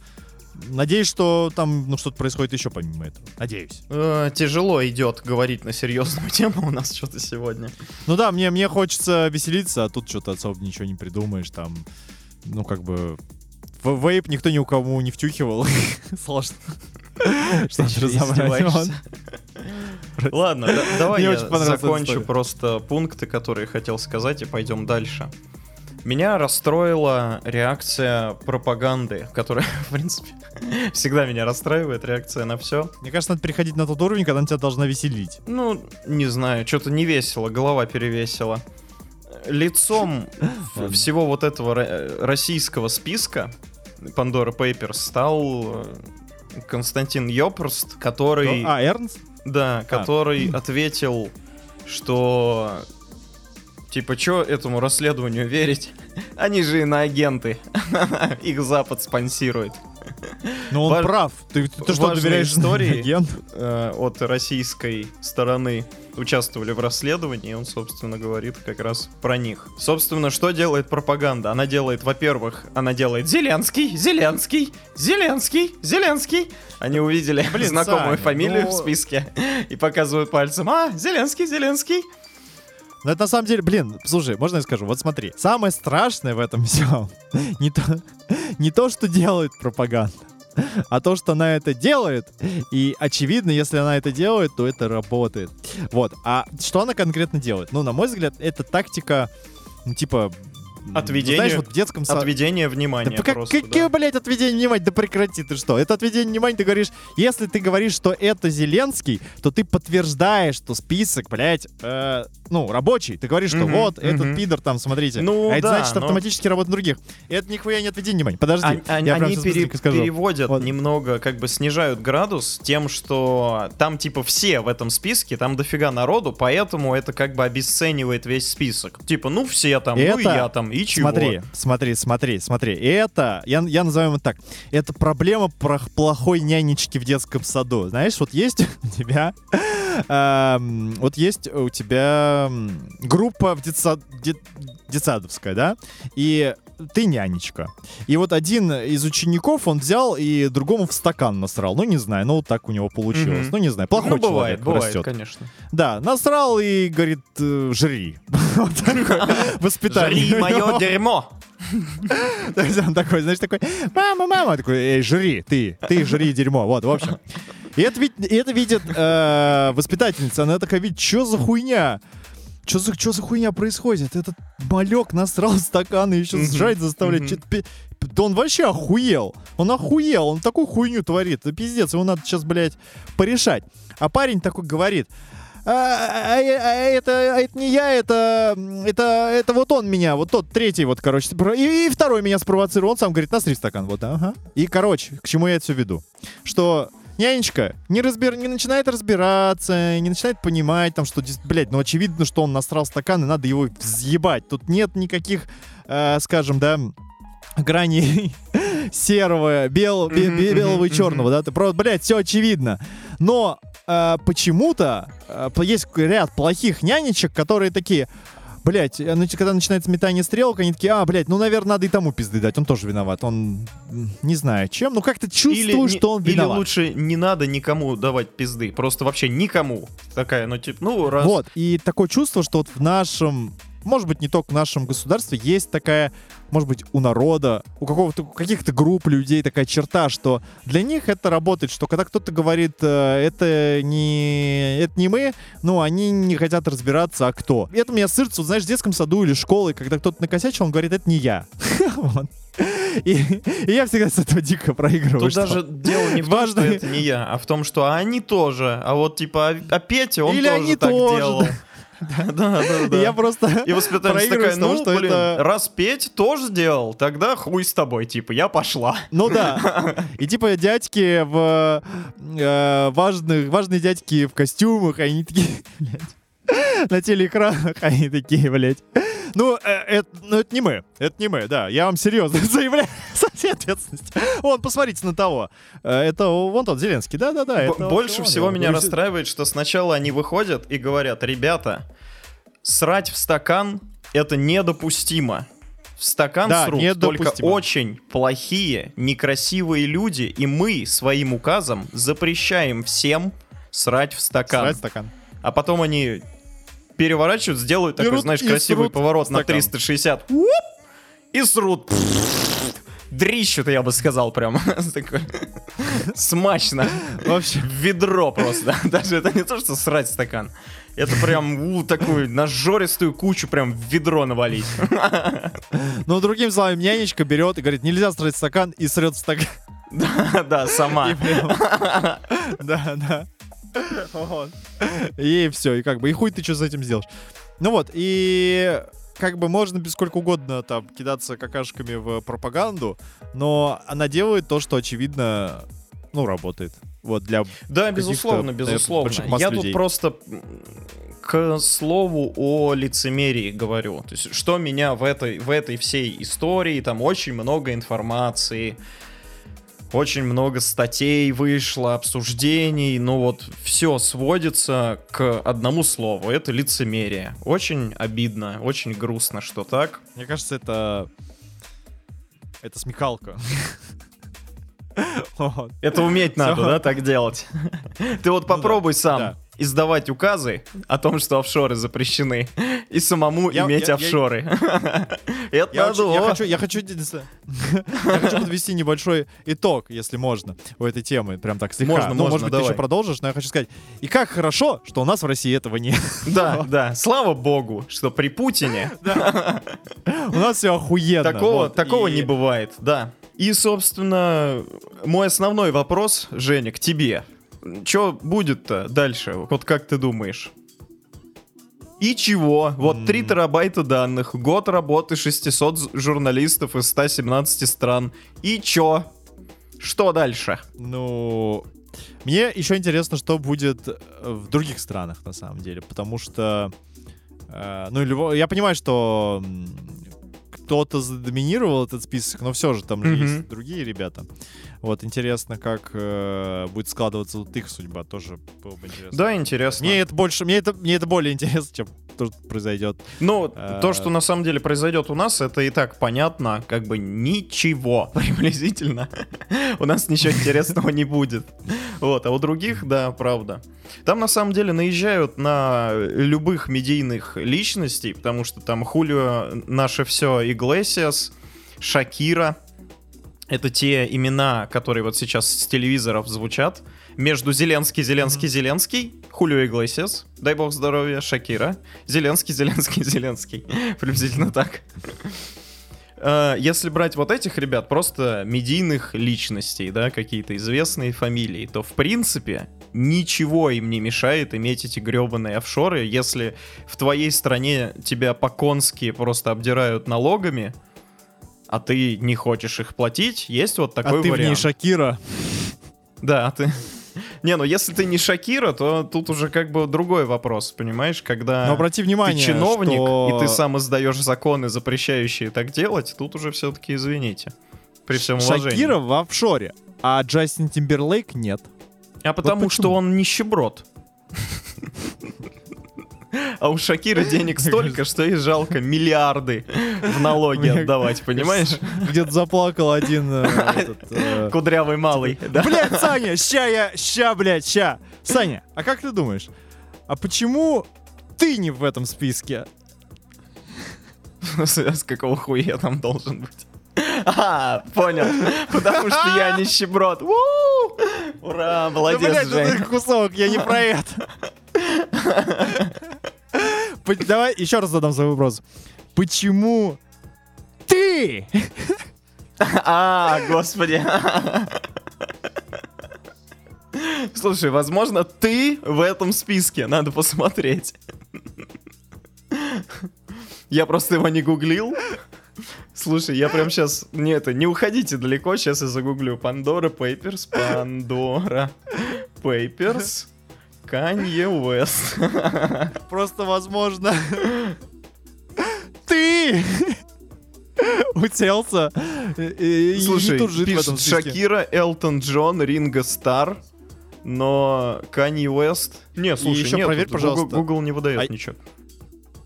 надеюсь, что там ну, что-то происходит еще помимо этого. Надеюсь. Э, тяжело идет говорить на серьезную тему у нас что-то сегодня. Ну да, мне, мне хочется веселиться, а тут что-то особо ничего не придумаешь, там ну, как бы, в вейп никто ни у кого не втюхивал. Сложно. Что Ты разобрать. Ладно, да- давай я закончу просто пункты, которые хотел сказать, и пойдем дальше. Меня расстроила реакция пропаганды, которая, в принципе, всегда меня расстраивает, реакция на все. Мне кажется, надо переходить на тот уровень, когда она тебя должна веселить. Ну, не знаю, что-то не весело, голова перевесила. Лицом всего вот этого ро- российского списка Pandora Papers стал э, Константин Йопрст, который... А, Эрнст? Да, который ответил, что типа, чё этому расследованию верить? Они же иноагенты. Их Запад спонсирует. Ну, он Ва- прав. Ты, ты- ты что, доверяешь истории. агенту? Э, От российской стороны участвовали в расследовании, и он, собственно, говорит как раз про них. Собственно, что делает пропаганда? Она делает, во-первых, она делает Зеленский, Зеленский, Зеленский, Зеленский. Они увидели Блин, знакомую Саня, фамилию ну- в списке и показывают пальцем, а, Зеленский, Зеленский. Но это на самом деле, блин, слушай, можно я скажу? Вот смотри, самое страшное в этом всем не то, не то, что делает пропаганда, а то, что она это делает. И очевидно, если она это делает, то это работает. Вот. А что она конкретно делает? Ну, на мой взгляд, это тактика, ну, типа... Отведение- Знаешь, вот в детском саду... Отведение внимания Да как, просто, какие, да. блядь, отведение внимания? Да прекрати ты что? Это отведение внимания, ты говоришь, если ты говоришь, что это Зеленский, то ты подтверждаешь, что список, блядь, э, ну, рабочий. Ты говоришь, что вот, этот пидор там, смотрите. Ну а это да, значит но- автоматически работа других. Это нихуя не отведение внимания. Подожди, Они, они- я они пере- переводят Вот. немного, как бы снижают градус тем, что там типа все в этом списке, там дофига народу, поэтому это как бы обесценивает весь список. Типа, ну все там, ну и Это- я там, и чего? Смотри, смотри, смотри, смотри. Это, я, я называю это так, это проблема про плохой нянечки в детском саду. Знаешь, вот есть у тебя, эм, вот есть у тебя группа в детсад, дет- детсадовская, да, и ты нянечка. И вот один из учеников, он взял и другому в стакан насрал. Ну, не знаю, ну, вот так у него получилось. Мгм. Ну, не знаю, плохой ну, бывает, человек бывает, растет. конечно. Да, насрал и говорит, э, жри. Вот такое воспитание. Жри мое дерьмо! То есть он такой, знаешь, такой, мама, мама, такой, эй, жри, ты, ты жри дерьмо, вот, в общем. И это, это видит э, воспитательница, она такая, видит, что за хуйня? Что за, чё за хуйня происходит? Этот малек насрал в стакан и еще Мгм, сжать заставляет. пи- Да он вообще охуел. Он охуел, он такую хуйню творит. Это пиздец, его надо сейчас, блядь, порешать. А парень такой говорит, а, а- а- а это, а это не я, это, это, это вот он меня, вот тот третий вот, короче, и, и второй меня спровоцировал, он сам говорит, насри стакан, вот, ага. И, короче, к чему я это все веду? Что нянечка не, разбер... не начинает разбираться, не начинает понимать, там, что, блядь, ну, очевидно, что он насрал стакан, и надо его взъебать. Тут нет никаких, э, скажем, да, граней серого, бел, бе- бе- белого и черного, да, ты просто, блядь, все очевидно. Но э, почему-то э, есть ряд плохих нянечек, которые такие, блядь, э, когда начинается метание стрелок, они такие, а, блядь, ну, наверное, надо и тому пизды дать, он тоже виноват, он, не знаю чем, ну, как-то чувствую, не- что он или виноват. лучше не надо никому давать пизды, просто вообще никому. Такая, ну типа, ну раз... Вот, и такое чувство, что вот в нашем, может быть, не только в нашем государстве, есть такая, может быть, у народа, у какого-то, каких-то групп людей такая черта, что для них это работает, что когда кто-то говорит, э, это не, это не мы, ну, они не хотят разбираться, а кто. И это меня вот, знаешь, в детском саду или школе, когда кто-то накосячил, он говорит, это не я. И, и я всегда с этого дико проигрываю. Тут что- даже дело не в том, что Важно- это не я, а в том, что они тоже. А вот типа, а, а Петя, он Или тоже они так тоже, делал. Да, да, И да. я просто... И воспитательница такая, ну, что блин, раз Петь тоже сделал, тогда хуй с тобой, типа, я пошла. Ну да. И типа дядьки в э, важных, важные дядьки в костюмах, они такие, блядь, на телеэкранах, они такие, блядь. Ну, э, это, ну, это не мы, это не мы, да. Я вам серьезно заявляю со всей ответственностью. Вон, посмотрите на того. Э, Это вон тот Зеленский, да-да-да. Больше он, всего меня Ну, расстраивает, что сначала они выходят и говорят, ребята, срать в стакан это недопустимо. В стакан Да, срут только очень плохие, некрасивые люди, и мы своим указом запрещаем всем срать в стакан. Срать стакан. А потом они переворачивают, сделают такой, Берут знаешь, и красивый срут поворот в на стакан. 360. Уп! и срут. Дрищут, я бы сказал, прям. Такой Смачно. Вообще. Ведро просто. Даже это не то, что срать стакан. Это прям у, такую нажористую кучу прям в ведро навалить. Ну, другим словами, нянечка берет и говорит, нельзя срать стакан, и срет стакан. Да, да, сама. Да, да. И все, и как бы, и хуй ты что с этим сделаешь. Ну вот, и как бы можно сколько угодно там кидаться какашками в пропаганду, но она делает то, что очевидно, ну, работает. Вот для... Да, безусловно, безусловно. Я людей. тут просто к слову о лицемерии говорю. То есть, что меня в этой, в этой всей истории, там очень много информации, очень много статей вышло, обсуждений, ну вот все сводится к одному слову, это лицемерие. Очень обидно, очень грустно, что так. Мне кажется, это... Это смекалка. Вот. Это уметь надо, да, так делать. Ты вот попробуй сам да. Издавать указы о том, что офшоры запрещены, и самому Я- иметь я- офшоры. Это Я, надо. я хочу, подвести небольшой итог, если можно, у этой темы, прям так слегка. Можно, ну, может быть, ты еще продолжишь, но я хочу сказать, и как хорошо, что у нас в России этого нет. Да, да. Слава богу, что при Путине У нас все охуенно. такого, такого не бывает, да. И, собственно, мой основной вопрос, Женя, к тебе. Что будет-то дальше? Вот как ты думаешь? И чего? Вот 3 М. терабайта данных, год работы 600 з- журналистов из 117 стран. И чё? Что дальше? Ну, мне еще интересно, что будет э, в других странах, на самом деле, потому что, э, ну, я понимаю, что кто-то задоминировал этот список, но все же там же Мгм. есть другие ребята. Вот, интересно, как э, будет складываться вот их судьба, тоже было бы интересно. Да, интересно. Мне это больше, мне это, мне это более интересно, чем то, что произойдет. Ну, Э, то, что на самом деле произойдет у нас, это и так понятно, как бы ничего приблизительно. У нас ничего интересного не будет. Вот, а у других, да, правда. Там на самом деле наезжают на любых медийных личностей, потому что там Хулио, наше все, Иглесиас, Шакира. Это те имена, которые вот сейчас с телевизоров звучат. Между Зеленский, Зеленский, Зеленский, Хулио Иглесиас, дай бог здоровья, Шакира, Зеленский, Зеленский, Зеленский. Приблизительно так. Э, Если брать вот этих ребят, просто медийных личностей, да, какие-то известные фамилии, то в принципе ничего им не мешает иметь эти гребаные офшоры, если в твоей стране тебя по-конски просто обдирают налогами, а ты не хочешь их платить, есть вот такой а ты в ней вариант. Шакира. Да, а ты... Не, ну если ты не Шакира, то тут уже как бы другой вопрос, понимаешь, когда Но обрати ты внимание, чиновник, что... и ты сам издаешь законы, запрещающие так делать, тут уже все-таки извините. При всем уважении. Шакира в офшоре, а Джастин Тимберлейк нет. А потому почему? что он нищеброд. А у Шакира денег столько, что и жалко миллиарды в налоги отдавать, понимаешь? Где-то заплакал один... э, э, Кудрявый малый, да? Блядь, Саня, ща я, ща, блядь, ща. Саня, а как ты думаешь, а почему ты не в этом списке? С какого хуя я там должен быть? А, понял. Потому что я нищеброд. Ура, молодец, это кусок, я не про это. Давай еще раз задам свой вопрос. Почему ты? А, господи. Слушай, возможно, ты в этом списке. Надо посмотреть. Я просто его не гуглил. Слушай, я прям сейчас... Не, это, не уходите далеко, сейчас я загуглю. Пандора Papers, Пандора Papers, Канье Уэст. Просто, возможно, ты уселся и, и Слушай, не тут этом пишет. Шакира, Элтон Джон, Ринго Стар, но Канье Уэст... Не, слушай, еще нет, проверь, тут пожалуйста. Google, Google не выдает А- ничего.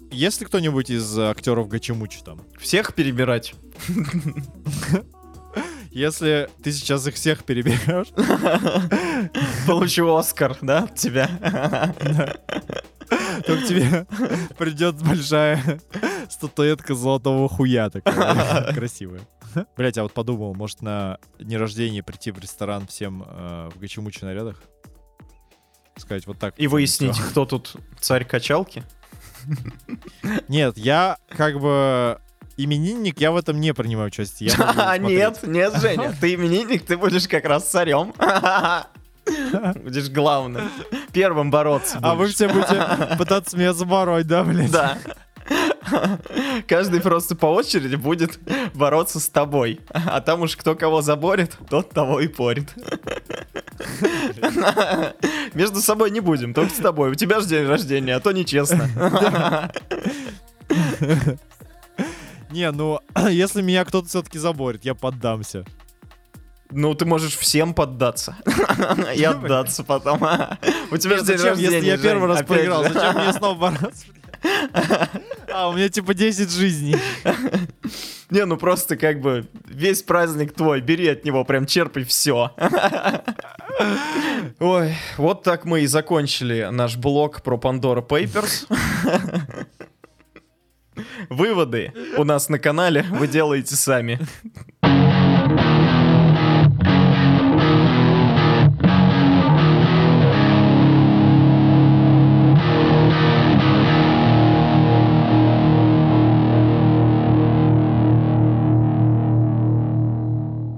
Есть ли кто-нибудь из актеров Гачимучи там? Всех перебирать. Если ты сейчас их всех переберешь, Получу Оскар, да, от тебя? то к тебе придет большая Статуэтка золотого хуя такая красивая. Блять, я вот подумал, может на день рождения прийти в ресторан всем э, в гачемучи нарядах? Сказать вот так. И выяснить, кто тут царь качалки? Нет, я как бы именинник, я в этом не принимаю участие. Нет, нет, Женя, ты именинник, ты будешь как раз царем. Будешь главным. Первым бороться А вы все будете пытаться меня забороть, да, блядь? Да. Каждый просто по очереди будет бороться с тобой. А там уж кто кого заборет, тот того и порит. Между собой не будем, только с тобой. У тебя же день рождения, а то нечестно. Не, ну, если меня кто-то все-таки заборет, я поддамся. Ну, ты можешь всем поддаться. И отдаться потом. У тебя же день рождения, если я первый раз проиграл, зачем мне снова бороться? А, у меня типа 10 жизней. Не, ну просто как бы весь праздник твой, бери от него, прям черпай все. Ой, вот так мы и закончили наш блог про Pandora Papers. Выводы у нас на канале вы делаете сами.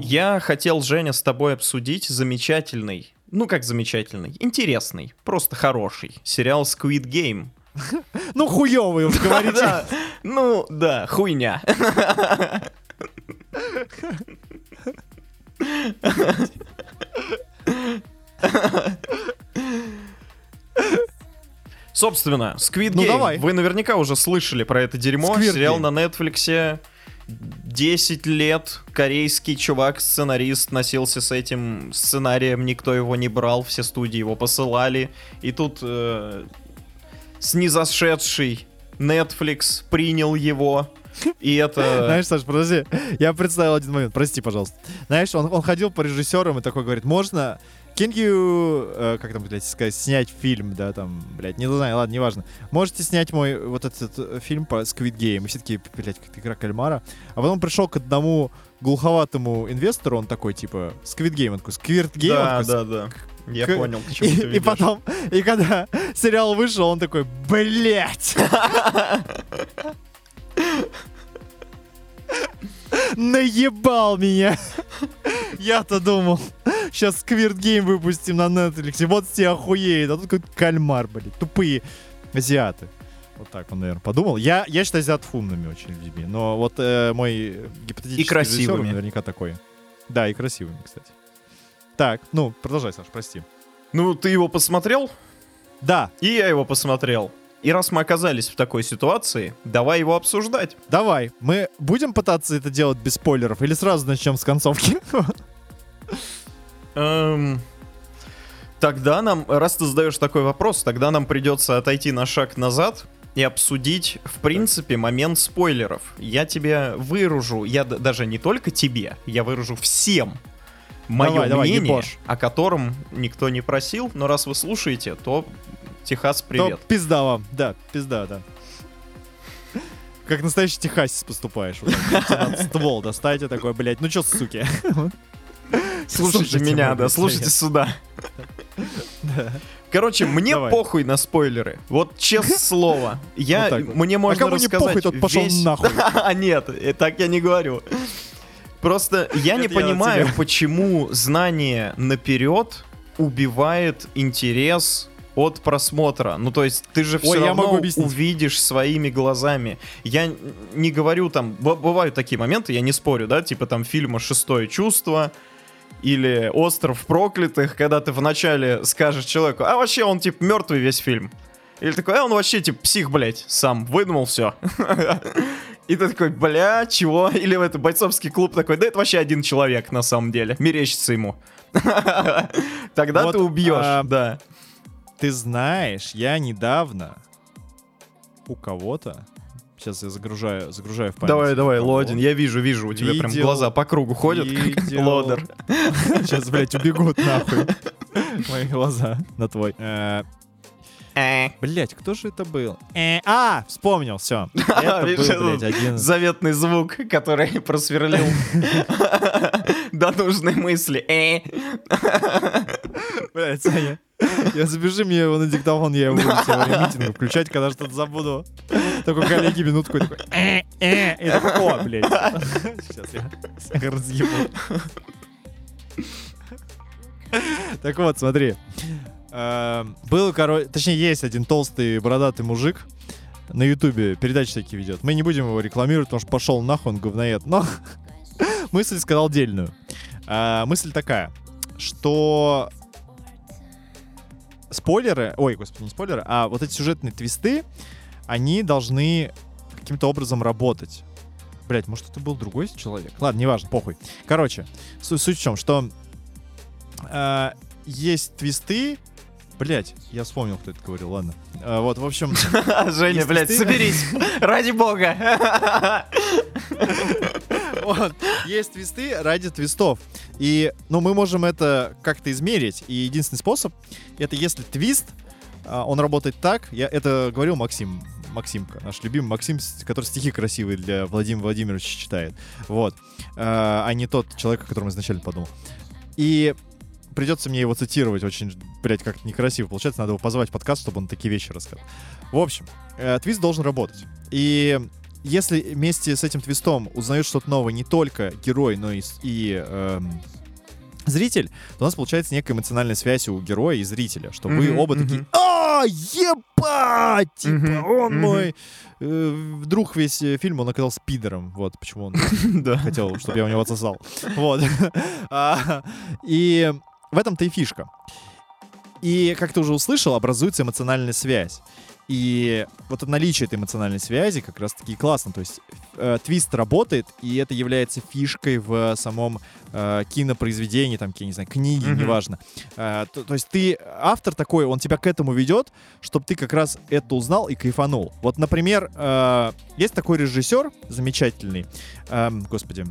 Я хотел, Женя, с тобой обсудить замечательный, ну как замечательный, интересный, просто хороший сериал Squid Game. Ну, хуёвый, уж говорите. Ну да, хуйня. Собственно, Squid Ну, Game. давай. Вы наверняка уже слышали про это дерьмо. Squid Сериал Game. на Netflix. 10 лет корейский чувак, сценарист, носился с этим сценарием, никто его не брал, все студии его посылали. И тут э, снизошедший Netflix принял его. И это... Знаешь, Саш, подожди, я представил один момент, прости, пожалуйста. Знаешь, он, он ходил по режиссерам и такой говорит, можно, you, э, как там, блядь, сказать, снять фильм, да, там, блядь, не знаю, ладно, неважно. Можете снять мой вот этот э, фильм по Squid Game, и все таки блядь, как игра кальмара. А потом пришел к одному глуховатому инвестору, он такой, типа, Squid Game, он такой, Squirt Game, Да, он такой, да, да. Я К- понял, к чему и, ты и ведёшь. потом, и когда сериал вышел, он такой, блять! Наебал меня! Я-то думал, сейчас Squirt Game выпустим на Netflix, вот все охуеют, а тут какой-то кальмар, блядь, тупые азиаты. Вот так он, наверное, подумал. Я, я считаю азиатов умными очень людьми, но вот э, мой гипотетический И красивыми. наверняка такой. Да, и красивыми, кстати. Так, ну, продолжай, Саш, прости. Ну, ты его посмотрел? Да, И я его посмотрел. И раз мы оказались в такой ситуации, давай его обсуждать. Давай, мы будем пытаться это делать без спойлеров или сразу начнем с концовки? Эм, Тогда нам, раз ты задаешь такой вопрос, тогда нам придется отойти на шаг назад и обсудить, в принципе, момент спойлеров. Я тебе выражу, я даже не только тебе, я выражу всем мое Давай, давай, мнение, ебошь. о котором никто не просил, но раз вы слушаете, то Техас, привет. То пизда вам, да, пизда, да. Как настоящий техасец поступаешь. Вот ствол достайте такой, блядь, ну чё, суки? Слушайте меня, да, слушайте сюда. Да. Короче, мне Давай. похуй на спойлеры. Вот честное слово. Я, Вот мне можно а кому не рассказать похуй, тот пошел весь- нахуй. А нет, э, так я не говорю. Просто я не понимаю, почему знание наперед убивает интерес от просмотра. Ну, то есть, ты же все Ой, равно увидишь своими глазами. Я не говорю там, бывают такие моменты, я не спорю, да, типа там фильма «Шестое чувство», или «Остров проклятых», когда ты вначале скажешь человеку, а вообще он типа мертвый весь фильм. Или такой, а он вообще типа псих, блядь, сам выдумал все. И ты такой, бля, чего? Или в это бойцовский клуб такой, да это вообще один человек на самом деле, мерещится ему. Тогда Вот, ты убьешь, а, да. Ты знаешь, я недавно у кого-то... Сейчас я загружаю, загружаю в память. Давай, давай. Лодин, я вижу, вижу, у тебя прям Видел- глаза по кругу ходят, видел- лодер. Сейчас, блядь, убегут нахуй. Мои глаза на твой. Э. Блять, кто же это был? Э, а, вспомнил, все. Это был, блядь, один... Заветный звук, который просверлил до нужной мысли. Э. Блядь, Саня. Я забежи мне его на диктофон, я его буду митинга включать, когда что-то забуду. Такой коллеги минутку такой, э, э, и такой, о, блядь. Сейчас я всех разъебу. Так вот, смотри. Эм, Был, короче, точнее, есть один толстый бородатый мужик на ютубе, передачи такие ведет. Мы не будем его рекламировать, потому что пошел нахуй, он говноед. Но мысль сказал дельную. А, Мысль такая, что спойлеры, ой, господи, не спойлеры, а вот эти сюжетные твисты, они должны каким-то образом работать. Блять, может, это был другой человек? Ладно, неважно, похуй. Короче, су- суть в чем, что э, есть твисты. Блять, я вспомнил, кто это говорил, ладно. Э, вот, в общем, Женя, блядь, соберись. Ради бога. вот, есть твисты ради твистов. И, ну, мы можем это как-то измерить. И единственный способ, это если твист, а, он работает так, я это говорил Максим, Максимка, наш любимый Максим, который стихи красивые для Владимира Владимировича читает. Вот. А а не тот человек, о котором изначально подумал. И придется мне его цитировать очень, блядь, как-то некрасиво. Получается, надо его позвать в подкаст, чтобы он такие вещи рассказал. В общем, э, твист должен работать. И если вместе с этим твистом узнают что-то новое не только герой, но и, и эм, зритель, то у нас получается некая эмоциональная связь у героя и зрителя, что вы Мгм, оба мгм. такие «А, ебать! Типа, Мгм, он мгм. мой э, друг весь э, фильм, он оказался пидором». Вот почему он хотел, чтобы я у него отсосал. Вот. А, И в этом-то и фишка. И, как ты уже услышал, образуется эмоциональная связь. И вот наличие этой эмоциональной связи как раз-таки классно. То есть э, твист работает, и это является фишкой в самом э, кинопроизведении, там, я не знаю, книге, Мгм. неважно. Э, то, то есть ты, автор такой, он тебя к этому ведет, чтобы ты как раз это узнал и кайфанул. Вот, например, э, есть такой режиссер замечательный, эм, господи,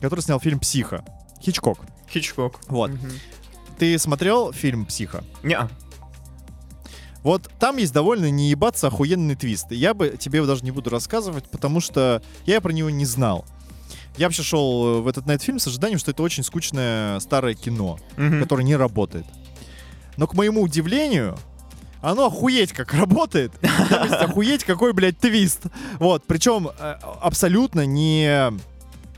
который снял фильм «Психо». Хичкок. Хичкок. Вот. Мгм. Ты смотрел фильм «Психо»? Неа. Вот там есть довольно не ебаться охуенный твист. Я бы тебе его даже не буду рассказывать, потому что я про него не знал. Я вообще шел э, в этот на этот фильм с ожиданием, что это очень скучное старое кино, Мгм. которое не работает. Но к моему удивлению, оно охуеть как работает. Есть охуеть какой, блядь, твист. Вот, причем э, абсолютно не...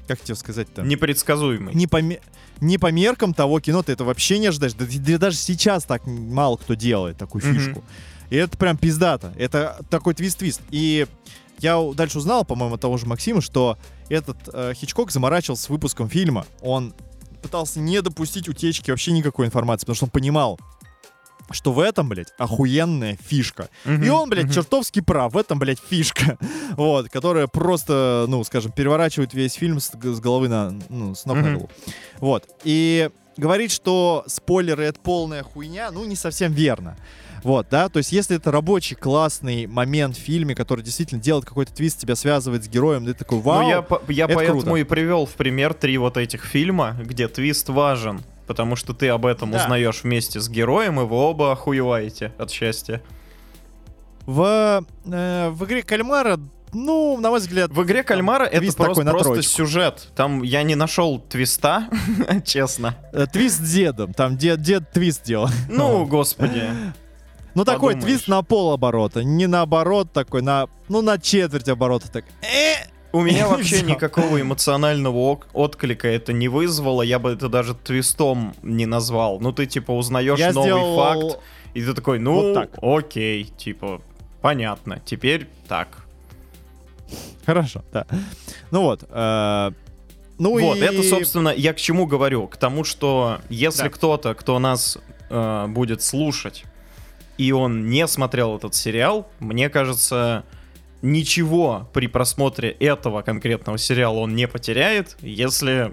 Как тебе сказать-то? Непредсказуемый. не по, ме- не по меркам того кино ты это вообще не ожидаешь. Да, да даже сейчас так мало кто делает такую Мгм. фишку. И это прям пиздато. Это такой твист-твист. И я дальше узнал, по-моему, от того же Максима, что этот э, Хичкок заморачивался с выпуском фильма. Он пытался не допустить утечки вообще никакой информации, потому что он понимал, что в этом, блядь, охуенная фишка. Мгм. И он, блядь, Мгм. чертовски прав. В этом, блядь, фишка. Вот, которая просто, ну, скажем, переворачивает весь фильм с, с головы на, ну, с ног на Мгм. голову. Вот. И говорить, что спойлеры — это полная хуйня, ну, не совсем верно. Вот, да, то есть если это рабочий, классный момент в фильме, который действительно делает какой-то твист, тебя связывает с героем, ты такой, вау, Ну, я, я это поэтому круто. и привел в пример три вот этих фильма, где твист важен. Потому что ты об этом Да. узнаешь вместе с героем, и вы оба охуеваете от счастья. в, э, в игре Кальмара, ну, на мой взгляд... В игре Кальмара это просто, просто троечку. сюжет. Там я не нашел твиста, честно. э, твист с дедом, там дед, дед твист делал. Ну, господи. Ну такой твист на пол оборота, не наоборот такой, на, ну на четверть оборота так. Э, У меня вообще никакого эмоционального отклика это не вызвало. Я бы это даже твистом не назвал. Ну, ты типа узнаешь Я новый сделал... факт, и ты такой, ну, Вот так. окей, типа, понятно. Теперь так. Хорошо, да. Ну вот. э, ну вот, и... это, собственно, я к чему говорю? К тому, что если Да. кто-то, кто нас э, будет слушать, и он не смотрел этот сериал, мне кажется, ничего при просмотре этого конкретного сериала он не потеряет, если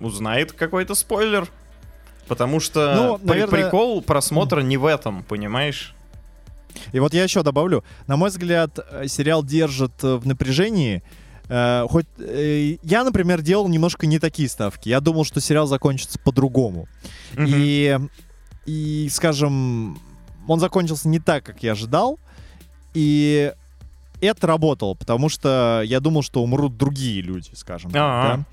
узнает какой-то спойлер. Потому что Ну, наверное- прикол просмотра не в этом, понимаешь? И вот я еще добавлю. На мой взгляд, э, сериал держит э, в напряжении. Э, хоть э, я, например, делал немножко не такие ставки. Я думал, что сериал закончится по-другому. Мгм. И, и, скажем, он закончился не так, как я ожидал, и это работало, потому что я думал, что умрут другие люди, скажем так. А-а. да.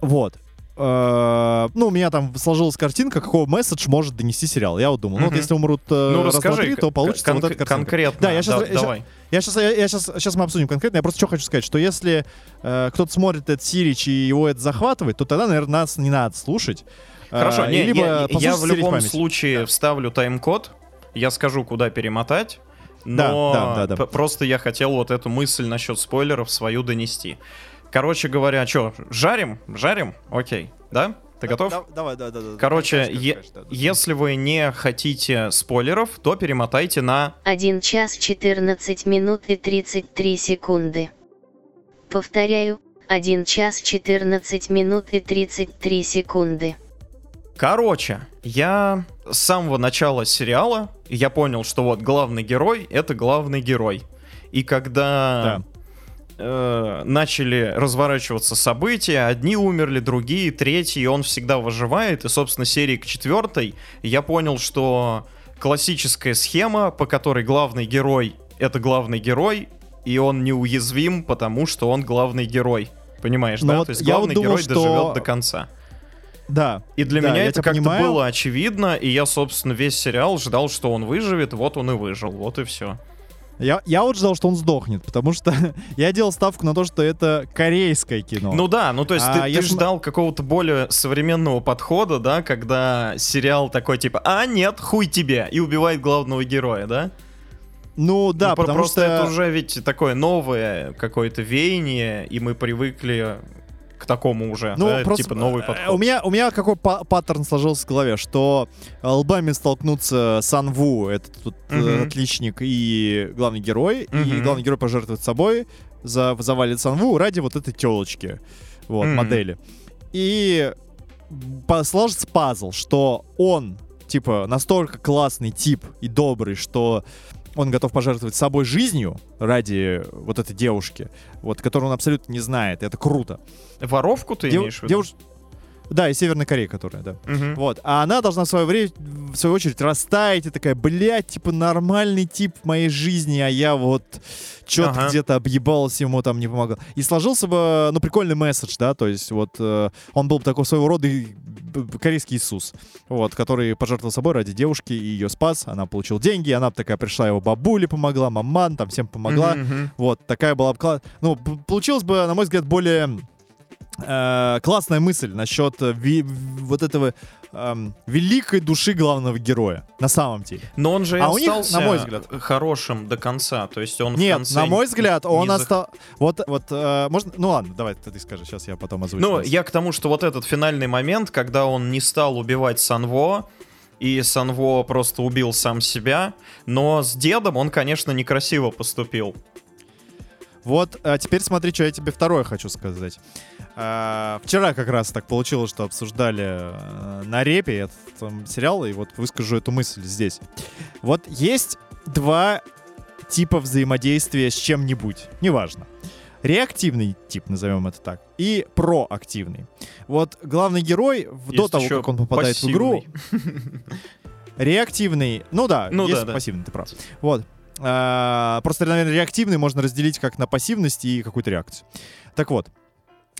Вот. Э, Ну, у меня там сложилась картинка, какого месседж может донести сериал. Я вот думал, ну вот если умрут э, Ну, расскажи, то получится кон- вот эта картинка. конкретно. Да, я щас- Да- я давай. Я сейчас, я, я сейчас, сейчас мы обсудим конкретно. Я просто что хочу сказать, что если э, кто-то смотрит этот Сирич и его это захватывает, то тогда, наверное, нас не надо слушать. Э, Хорошо, не, и либо я, я в «Стереть любом память». случае вставлю тайм-код, я скажу, куда перемотать, Да, но да, да, да. п- просто я хотел вот эту мысль насчет спойлеров свою донести. Короче говоря, что, жарим? Жарим? Окей, да? Ты готов? Да- давай, да, да, да. Короче, Конечно, е- конечно, да, да. если вы не хотите спойлеров, то перемотайте на... 1 час 14 минут и 33 секунды. Повторяю, 1 час 14 минут и 33 секунды. Короче, я с самого начала сериала, я понял, что вот главный герой — это главный герой. И когда э, начали разворачиваться события, одни умерли, другие, третьи, и он всегда выживает. И, собственно, серии к четвертой я понял, что классическая схема, по которой главный герой — это главный герой, и он неуязвим, потому что он главный герой. Понимаешь, Ну да? вот То есть я вот главный думал, герой что- доживет до конца. Да. И для Да, меня это как-то понимаю. было очевидно, и я, собственно, весь сериал ждал, что он выживет, вот он и выжил, вот и все. Я, я вот ждал, что он сдохнет, потому что я делал ставку на то, что это корейское кино. Ну да, ну то есть А ты, я ты ж м- ждал какого-то более современного подхода, да, когда сериал такой типа, а нет, хуй тебе, и убивает главного героя, да? Ну да, Ну, потому просто что... это уже ведь такое новое какое-то веяние, и мы привыкли к такому уже, Ну, да, просто типа новый э, подход. У меня, у меня какой па- паттерн сложился в голове, что лбами столкнутся Сан Ву, этот э, Мгм. отличник, и главный герой, и Мгм. главный герой пожертвует собой, за, завалит Сан Ву ради вот этой телочки, вот, Мгм. модели. И по- сложится пазл, что он, типа, настолько классный тип и добрый, что он готов пожертвовать собой жизнью ради вот этой девушки, вот, которую он абсолютно не знает. Это круто. Воровку ты Дев- имеешь в виду? девуш- Да, из Северной Кореи, которая, да. Мгм. Вот. А она должна в свое время, в свою очередь, растаять и такая, блядь, типа нормальный тип в моей жизни, а я вот что-то Ага. где-то объебался, ему там не помогал. И сложился бы, ну, прикольный месседж, да, то есть вот э, он был бы такой своего рода и корейский Иисус, вот, который пожертвовал собой ради девушки и ее спас, она получила деньги, она такая пришла, его бабуле помогла, маман, там всем помогла, Мгм, мгм. вот, такая была бы Ну, получилось бы, на мой взгляд, более э, классная мысль насчет э, ви- вот этого эм, великой души главного героя. На самом деле. Но он же А у них, на мой взгляд- хорошим до конца, то есть он в Нет, конце на мой взгляд, он зах- остался... Вот, вот, э, можно... Ну ладно, давай ты, ты скажи, сейчас я потом озвучу. Ну, я к тому, что вот этот финальный момент, когда он не стал убивать Санво, и Санво просто убил сам себя, но с дедом он, конечно, некрасиво поступил. Вот, а теперь смотри, что я тебе второе хочу сказать. А, вчера как раз так получилось, что обсуждали э, на репе этот там, сериал, и вот выскажу эту мысль здесь. Вот есть два типа взаимодействия с чем-нибудь, неважно. Реактивный тип, назовем это так, и проактивный. Вот главный герой, в- до Есть того, как он попадает в игру, реактивный, ну да, Ну есть да, да. пассивный, ты прав. Вот. А, просто, наверное, реактивный можно разделить как на пассивность и какую-то реакцию. Так вот.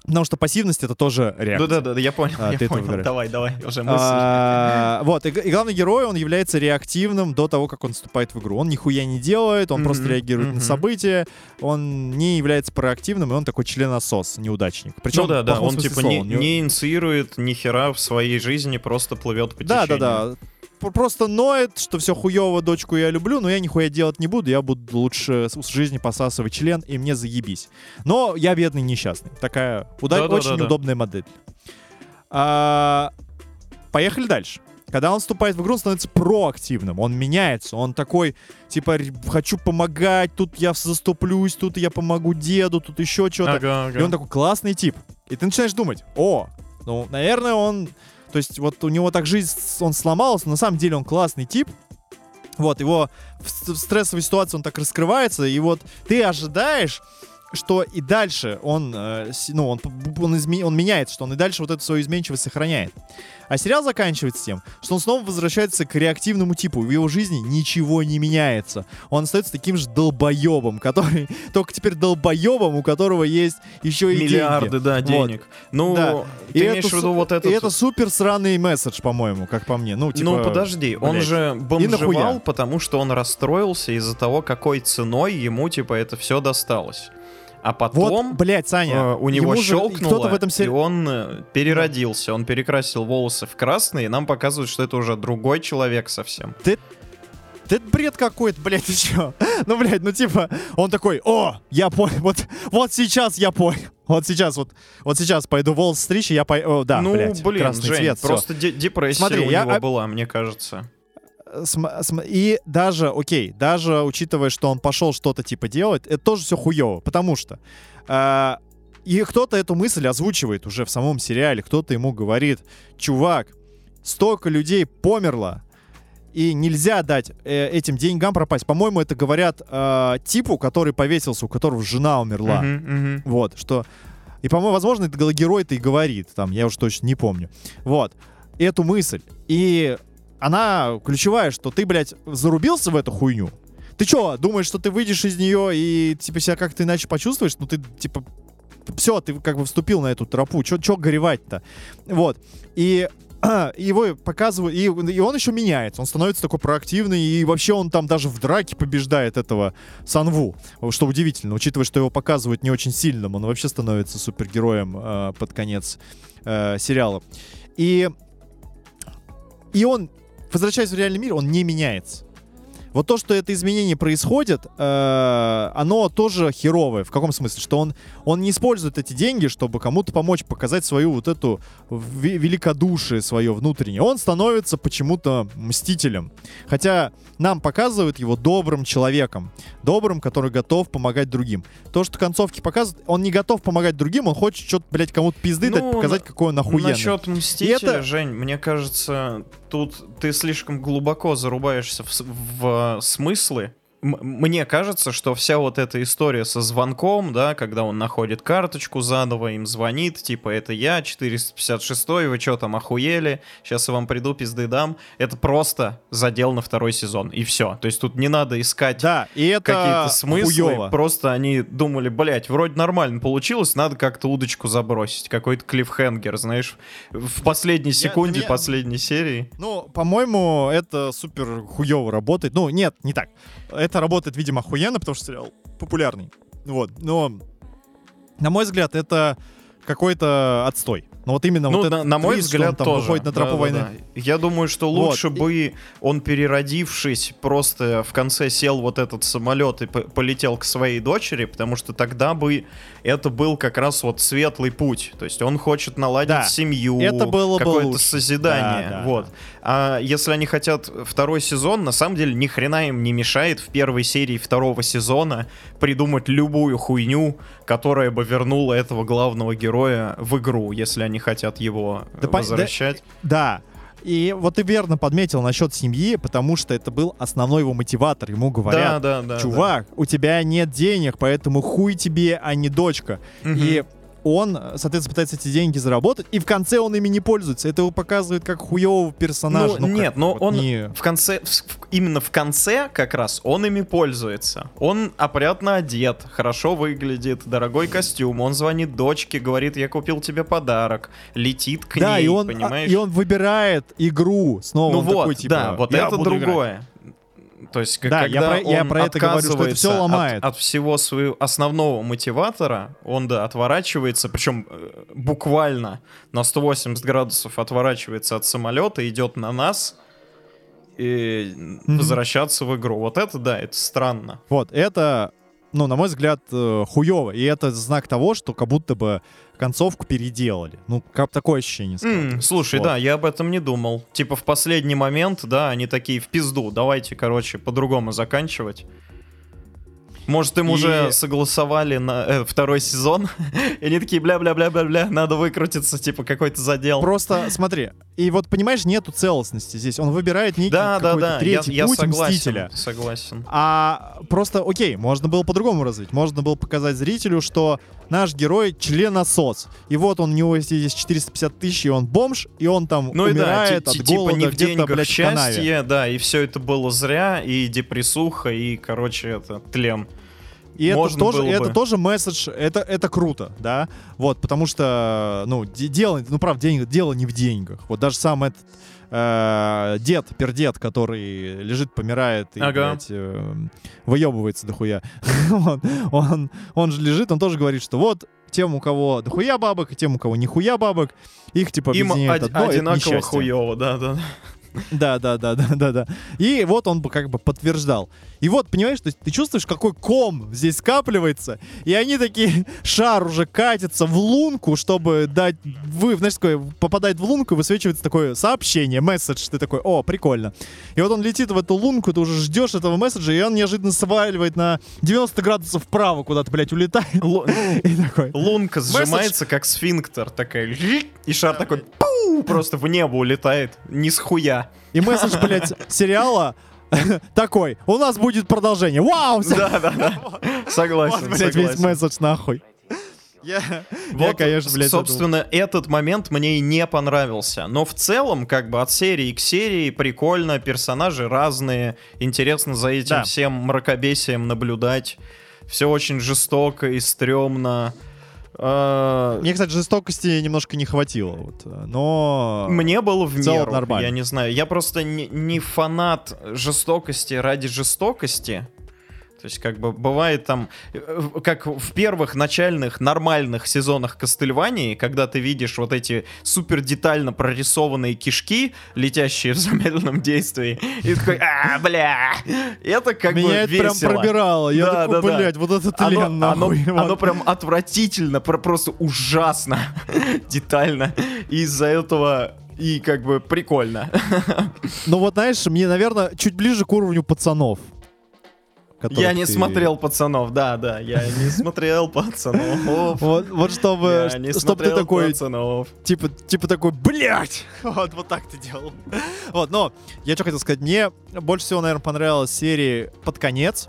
Потому что пассивность это тоже реакция. Да-да-да, я понял, А, я ты понял. Давай, давай, уже мысль. А, вот, и, и главный герой, он является реактивным до того, как он вступает в игру. Он нихуя не делает, он просто Мгм, реагирует мгм. на события, он не является проактивным, и он такой членосос, неудачник. Причем, ну да, да, он типа слова, не, не инициирует ни хера в своей жизни, просто плывет по Да, да, течению. да. Просто ноет, что все хуево, дочку я люблю, но я нихуя делать не буду, я буду лучше с жизни посасывать член, и мне заебись. Но я бедный несчастный. Такая уда- Да-да-да-да. очень удобная модель. А, Поехали дальше. Когда он вступает в игру, он становится проактивным, он меняется, он такой, типа, «Р- хочу помогать, тут я заступлюсь, тут я помогу деду, тут еще что-то. Ага, ага. И он такой классный тип. И ты начинаешь думать, о, ну, наверное, он... То есть вот у него так жизнь, он сломался, на самом деле он классный тип. Вот, его в, в стрессовой ситуации он так раскрывается, и вот ты ожидаешь что и дальше он, э, ну, он, он, изме- он меняется, что он и дальше вот эту свою изменчивость сохраняет. А сериал заканчивается тем, что он снова возвращается к реактивному типу. В его жизни ничего не меняется. Он остается таким же долбоебом, который... Только теперь долбоебом, у которого есть еще и Миллиарды, деньги. да, Вот. денег. Ну, Да. ты И имеешь это в виду вот этот... И это супер сраный месседж, по-моему, как по мне. Ну, типа... ну, подожди, он блядь. же бомжевал, потому что он расстроился из-за того, какой ценой ему, типа, это все досталось. А потом... Вот, блядь, Саня, э, у него щелкнуло, в этом и сериале... он э, переродился, он перекрасил волосы в красный, и нам показывают, что это уже другой человек совсем. Да это бред какой-то, блядь, ты чё? Ну, блядь, ну типа, он такой, о, я понял, вот, вот сейчас я понял. Вот сейчас, вот, вот сейчас пойду волос стричь, и я пойду, да, ну, блядь, блин, красный Жень, цвет, просто де- депрессия Смотри, у я него была, мне кажется. И даже, окей, даже учитывая, что он пошел что-то типа делать, это тоже все хуево, потому что э, и кто-то эту мысль озвучивает уже в самом сериале, кто-то ему говорит, чувак, столько людей померло, и нельзя дать э, этим деньгам пропасть. По-моему, это говорят э, типу, который повесился, у которого жена умерла. Мгм, мгм. Вот, что... И, по-моему, возможно, это герой-то и говорит, там, я уж точно не помню. Вот, эту мысль. И она ключевая, что ты, блядь, зарубился в эту хуйню. Ты чё, думаешь, что ты выйдешь из нее и, типа, себя как-то иначе почувствуешь? Ну, ты, типа, все, ты как бы вступил на эту тропу. Чё, чё горевать-то? Вот. И его показывают, и, и он еще меняется, он становится такой проактивный, и вообще он там даже в драке побеждает этого Санву, что удивительно, учитывая, что его показывают не очень сильным, он вообще становится супергероем э, под конец э, сериала. И, и он, возвращаясь в реальный мир, он не меняется. Вот то, что это изменение происходит, э, оно тоже херовое. В каком смысле? Что он, он не использует эти деньги, чтобы кому-то помочь показать свою вот эту великодушие свое внутреннее. Он становится почему-то мстителем. Хотя нам показывают его добрым человеком. Добрым, который готов помогать другим. То, что концовки показывают, он не готов помогать другим, он хочет что-то, блядь, кому-то пизды дать, Ну, показать, какой он охуенный. Насчет Мстителя, это- Жень, мне кажется, тут ты слишком глубоко зарубаешься в, с- в смыслы. Мне кажется, что вся вот эта история со звонком, да, когда он находит карточку заново, им звонит, типа, это я, 456 вы что там, охуели? Сейчас я вам приду, пизды дам. Это просто задел на второй сезон, и все. То есть тут не надо искать Да, и это какие-то смыслы. хуёво. Просто они думали, блядь, вроде нормально получилось, надо как-то удочку забросить. Какой-то клиффхенгер, знаешь, в последней Я- секунде я- последней серии. Ну, по-моему, это супер хуево работает. Ну, нет, не так. Это работает, видимо, охуенно, потому что сериал популярный. Вот, но, на мой взгляд, это какой-то отстой. Ну, вот именно ну, вот на, на мой взгляд, там тоже. выходит на тропу Да, да, войны. да. Я думаю, что Вот, лучше и- бы он, переродившись, просто в конце сел вот этот самолет и по- полетел к своей дочери, потому что тогда бы это был как раз вот светлый путь. То есть он хочет наладить Да, семью, это было бы какое-то созидание. Да, да, вот. да. А если они хотят второй сезон, на самом деле ни хрена им не мешает в первой серии второго сезона придумать любую хуйню, которая бы вернула этого главного героя в игру, если они хотят его Да пон- возвращать. Да. И вот ты верно подметил насчет семьи, потому что это был основной его мотиватор. Ему Да, говорят, да, да. чувак, у тебя нет денег, поэтому хуй тебе, а не дочка. да. Мгм. И он, соответственно, пытается эти деньги заработать, и в конце он ими не пользуется. Это его показывает как хуевого персонажа. Ну, как нет, но вот он не- в конце, в- именно в конце как раз он ими пользуется. Он опрятно одет, хорошо выглядит, дорогой костюм. Он звонит дочке, говорит, я купил тебе подарок, летит к Да, ней, и он, а, понимаешь? и он выбирает игру снова. ну вот, такой, типа, да, вот «Я это буду играть». То есть, Да, я когда про- я он про это говорю, что это отказывается всё от- ломает. От, всего своего основного мотиватора, он, да, отворачивается, причем э, буквально на 180 градусов отворачивается от самолета, идет на нас и Мгм. возвращаться в игру. Вот это, да, это странно. Вот, это, ну, на мой взгляд, э, хуево. И это знак того, что как будто бы концовку переделали. Ну, как такое ощущение. Складывается. слушай, Вот. да, я об этом не думал. Типа в последний момент, да, они такие в пизду. Давайте, короче, по-другому заканчивать. Может, им И- уже согласовали на э, второй сезон, и они такие, бля-бля-бля-бля-бля, надо выкрутиться, типа, какой-то задел. Просто смотри, и вот понимаешь, нету целостности здесь. Он выбирает некий Да, да, да, я, третий я путь согласен, Мстителя. согласен. А просто, окей, можно было по-другому развить. Можно было показать зрителю, что наш герой членосос. И вот он, у него есть- есть 450 тысяч, и он бомж, и он там Ну да, умирает ти- от типа голода не в где-то, блядь, в канаве. счастье, да, и все это было зря, и депрессуха, и, короче, это тлен. И это Можно тоже, было это бы. тоже месседж, это, это круто, да, вот, потому что, ну, де- дело, ну, правда, денег, дело не в деньгах, вот даже сам этот э, дед, пердед, который лежит, помирает и, Ага. блядь, э, выебывается дохуя, он, он, он же лежит, он тоже говорит, что вот тем, у кого дохуя бабок, и тем, у кого нихуя бабок, их, типа, Им объединяет од- одно, одинаково хуево, да, да. Да, да, да, да, да, да. И вот он бы как бы подтверждал. И вот, понимаешь, то есть ты чувствуешь, какой ком здесь скапливается, и они такие, шар уже катится в лунку, чтобы дать, вы, знаешь, такое, попадает в лунку, и высвечивается такое сообщение, месседж, ты такой, о, прикольно. И вот он летит в эту лунку, ты уже ждешь этого месседжа, и он неожиданно сваливает на 90 градусов вправо куда-то, блядь, улетает. Лу- И такой, Лунка сжимается, как сфинктер, такая, и шар такой, пу, просто в небо улетает, ни с хуя. И месседж, блядь, сериала такой, у нас будет продолжение. Вау! Да, да, да. Согласен, Вот, блядь, весь согласен. месседж нахуй. Я, я, Вот, конечно, блядь, это- собственно, этот момент мне и не понравился. Но в целом, как бы от серии к серии прикольно, персонажи разные, интересно за этим Да. всем мракобесием наблюдать. Все очень жестоко и стрёмно. А, Мне, кстати, жестокости немножко не хватило, вот, но... Мне было в в целом меру, нормально. я не знаю. Я просто не, не фанат жестокости ради жестокости. То есть, как бы, бывает там, э, как в первых начальных нормальных сезонах Кастельвании, когда ты видишь вот эти супер детально прорисованные кишки, летящие в замедленном действии, и такой, а, бля, это как Меня бы это прям весело. пробирало. Я Да, такой, да, да. блядь, вот это Оно, тлен, оно- нахуй. оно вот. прям отвратительно, про- просто ужасно, детально. И из-за этого и как бы прикольно. Ну вот, знаешь, мне, наверное, чуть ближе к уровню пацанов. Я не ты- смотрел пацанов, да, да, я не смотрел пацанов. Вот, вот чтобы, Я не чтобы ты такой, пацанов. типа, типа такой, блядь! Вот, вот так ты делал. Вот, но я что хотел сказать, мне больше всего, наверное, понравилась серия под конец.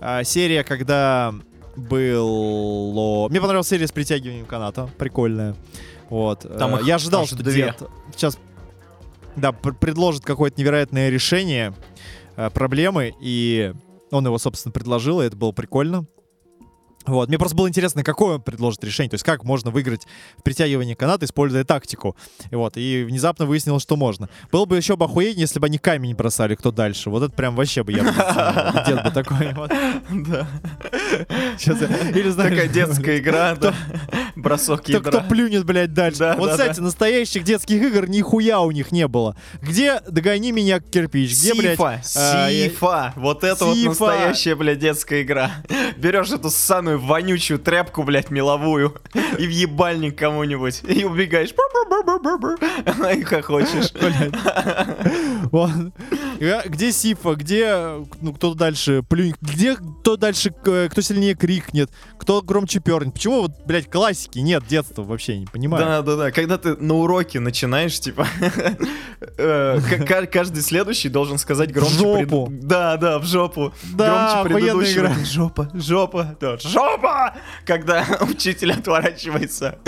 А, серия, когда было... Мне понравилась серия с притягиванием каната, прикольная. Вот. Там Э, их я ожидал, что две. дед сейчас да, пр- предложит какое-то невероятное решение э, проблемы, и он его, собственно, предложил, и это было прикольно. Вот. Мне просто было интересно, какое он предложит решение, то есть как можно выиграть в притягивании каната, используя тактику. И вот, и внезапно выяснилось, что можно. Было бы еще бы охуеннее, если бы они камень бросали, кто дальше. Вот это прям вообще бы я бы. Дед бы такой. Да. Или знаешь, Такая детская игра, да. Бросок кто, кто ядра. плюнет, блядь, дальше. Да, вот, кстати, настоящих детских игр нихуя у них не было. Где «Догони меня, кирпич», где, блядь... Сифа, а, Сифа, вот это вот настоящая, блядь, детская игра. Берешь эту ссаную вонючую тряпку, блядь, меловую, и в ебальник кому-нибудь, и убегаешь, и хохочешь. Я- Где Сифа, где ну, кто дальше плюнет, где кто дальше, э, кто сильнее крикнет, кто громче пернет. Почему вот, блядь, классики нет детства вообще, не понимаю. Да, да, да. Когда ты на уроке начинаешь, типа, э, каждый следующий должен сказать громче. жопу. пред- Да, да, в жопу. Да, громче предыдущего. Жопа, жопа, да, жопа! Когда учитель отворачивается.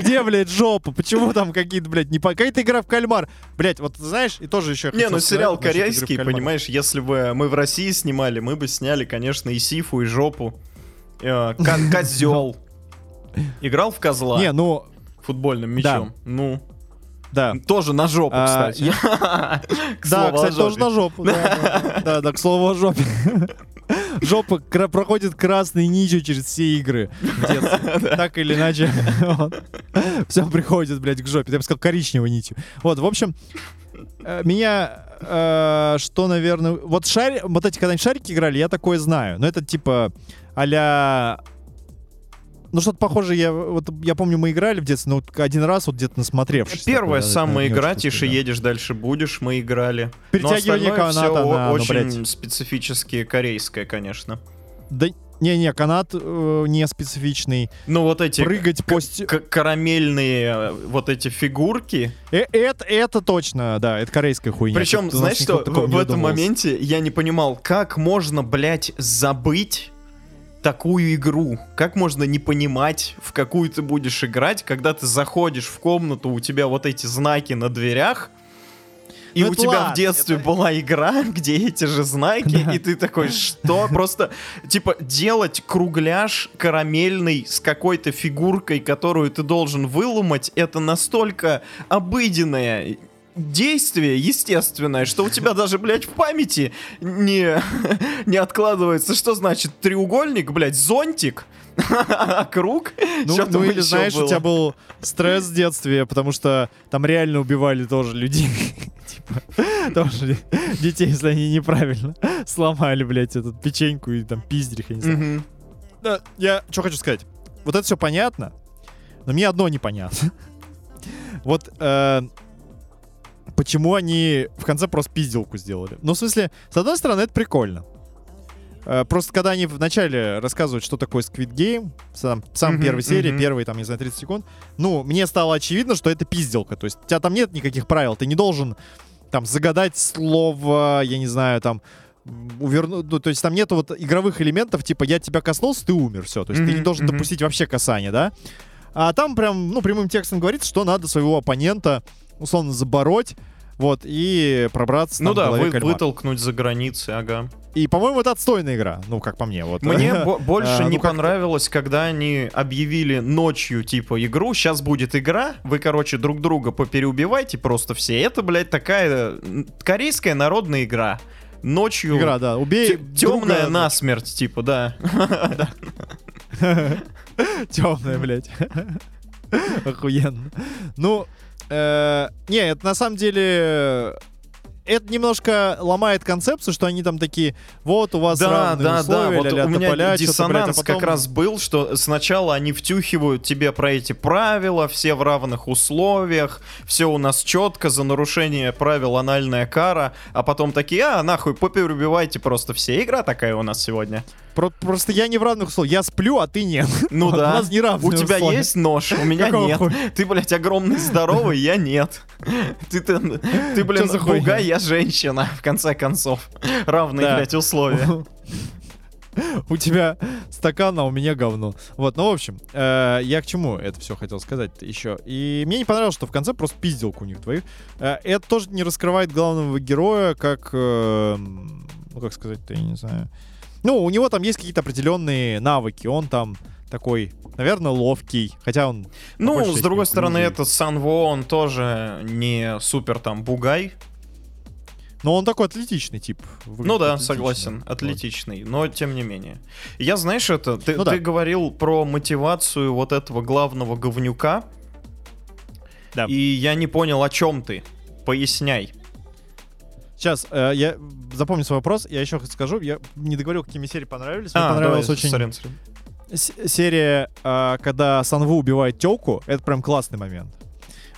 Где, блядь, жопа? Почему там какие-то, блядь, не по... Какая-то игра в кальмар. Блядь, вот знаешь, и тоже еще Не, ну сериал корейский, понимаешь, если бы мы в России снимали, мы бы сняли, конечно, и Сифу, и Жопу. Козел. Играл в козла Не, ну, футбольным мячом. Ну, да. тоже на жопу, А, кстати. Да, кстати, тоже на жопу. Да, да, да, да, к слову о жопе. Жопа проходит красной нитью через все игры. Так или иначе. Все приходит, блядь, к жопе. Я бы сказал, коричневой нитью. Вот, в общем, э, меня э, что, наверное... Вот шари... Вот эти когда-нибудь шарики играли, я такое знаю. Но это типа а-ля... Ну, что-то похоже, я, вот, я помню, мы играли в детстве, но вот один раз вот где-то насмотревшись. Первая да, самая игра, тише да. едешь, дальше будешь, мы играли. Перетягивание каната всё на- ну, очень блядь. специфически корейское, конечно. Да, не-не, канат э, не специфичный. Ну вот эти Прыгать по... карамельные э, вот эти фигурки. Э, это, это точно, да, это корейская хуйня. Причем, знаешь что, в, в этом моменте я не понимал, как можно, блядь, забыть такую игру? Как можно не понимать, в какую ты будешь играть, когда ты заходишь в комнату, у тебя вот эти знаки на дверях, и Ну у тебя ладно, в детстве это- была игра, где эти же знаки, и ты такой, что? Просто, типа, делать кругляш карамельный с какой-то фигуркой, которую ты должен выломать, это настолько обыденное действие естественное, что у тебя даже, блядь, в памяти не, не откладывается. Что значит треугольник, блядь, зонтик, круг? Ну, ну или знаешь, у было? тебя был стресс в детстве, потому что там реально убивали тоже людей. Типа, тоже детей, если они неправильно сломали, блядь, эту печеньку и там пиздерих, я не знаю. Да, я что хочу сказать. Вот это все понятно, но мне одно непонятно. Вот э, почему они в конце просто пизделку сделали. Ну, в смысле, с одной стороны, это прикольно. Э, Просто когда они вначале рассказывают, что такое Squid Game, сам, сам Мгм, первой серии, мгм. первые, там, не знаю, 30 секунд, ну, мне стало очевидно, что это пизделка. То есть у тебя там нет никаких правил, ты не должен там загадать слово, я не знаю, там, увернуть, ну, то есть там нету вот игровых элементов, типа я тебя коснулся, ты умер, все. То есть ты не должен мгм. допустить вообще касания, да? А там прям, ну, прямым текстом говорится, что надо своего оппонента условно забороть, вот, и пробраться Ну там, да, вы, вытолкнуть за границы, ага. И, по-моему, это отстойная игра, ну, как по мне, вот. Мне бо- больше А, ну не как-то- понравилось, когда они объявили ночью, типа, игру, сейчас будет игра, вы, короче, друг друга попереубивайте просто все. Это, блядь, такая корейская народная игра. Ночью Игра, да, убей темная друга- насмерть, типа, да. Темная, блядь. Охуенно. Ну, э, не, это на самом деле... Это немножко ломает концепцию, что они там такие, вот у вас Да, равные да, да. условия, Вот ля-ля, у меня чё-то, диссонанс блядь, а потом- как раз был, что сначала они втюхивают тебе про эти правила, все в равных условиях, все у нас четко, за нарушение правил анальная кара, а потом такие, а, нахуй, поперебивайте просто все. Игра такая у нас сегодня. Про- просто я не в равных условиях. Я сплю, а ты нет. Ну У да. нас не равные У тебя условия. есть нож, у меня Какого нет. хуя? Ты, блядь, огромный, здоровый, я нет. Ты, ты, ты блин, бугай, я женщина, в конце концов. Равные, Да. блядь, условия. У тебя стакан, а у меня говно. Вот, ну, в общем, э, я к чему это все хотел сказать еще. И мне не понравилось, что в конце просто пизделка у них двоих. Э, это тоже не раскрывает главного героя, как, э, ну, как сказать-то, я не знаю. Ну, у него там есть какие-то определенные навыки. Он там такой, наверное, ловкий. Хотя он... Ну, с другой стороны, этот Санво, он тоже не супер там бугай. Но он такой атлетичный тип. Ну да, атлетично. согласен, Вот. атлетичный, но тем не менее. Я, знаешь, это, ты, Ну да. ты говорил про мотивацию вот этого главного говнюка, Да. и я не понял, о чем ты. Поясняй. Сейчас, э, я запомню свой вопрос, я еще скажу, я не договорил, какие мне серии понравились. Мне А, понравилась давай, очень сорян, сорян. серия, а, когда Санву убивает телку, это прям классный момент.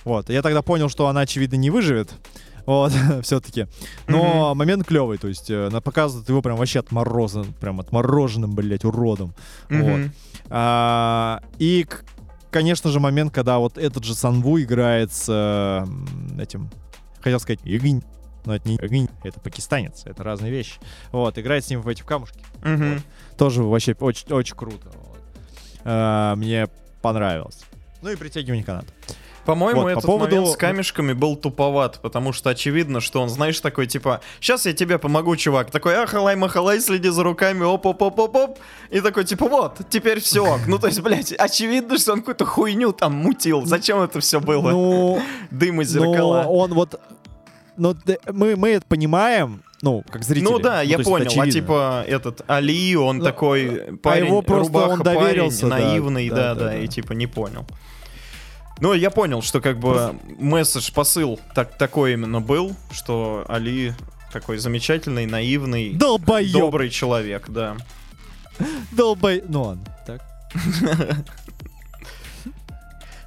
Вот, я тогда понял, что она, очевидно, не выживет. Вот, все-таки. Но момент клевый, то есть э, она показывает его прям вообще отморозанным, прям отмороженным, блядь, уродом. Вот. Мгм. А, и, конечно же, момент, когда вот этот же Санву играет с э, этим, хотел сказать, Игнь, но это не это пакистанец, это разные вещи. Вот, играет с ним в эти в камушки. Мгм. Тоже вообще очень, очень круто. вот. А, мне понравилось. Ну и притягивание каната. По-моему, Вот, по этот поводу- момент с камешками был туповат, потому что очевидно, что он, знаешь, такой, типа, сейчас я тебе помогу, чувак. Такой, ахалай, махалай, следи за руками, оп-оп-оп-оп-оп. И такой, типа, вот, теперь все. Ну, то есть, блядь, очевидно, что он какую-то хуйню там мутил. Зачем это все было? Ну, Дым и ну, зеркала. он вот... Ну, д- мы, мы это понимаем, ну, как зрители. Ну да, я есть это понял. А очевидно. типа этот Али, он Ну, такой парень, его просто рубаха он доверился, парень, да, наивный, да, да, да, да, да. и типа не понял. Ну, я понял, что как бы месседж, посыл так, такой именно был, что Али такой замечательный, наивный, Долбоёб! добрый человек, да. Долбой... Ну ладно, так.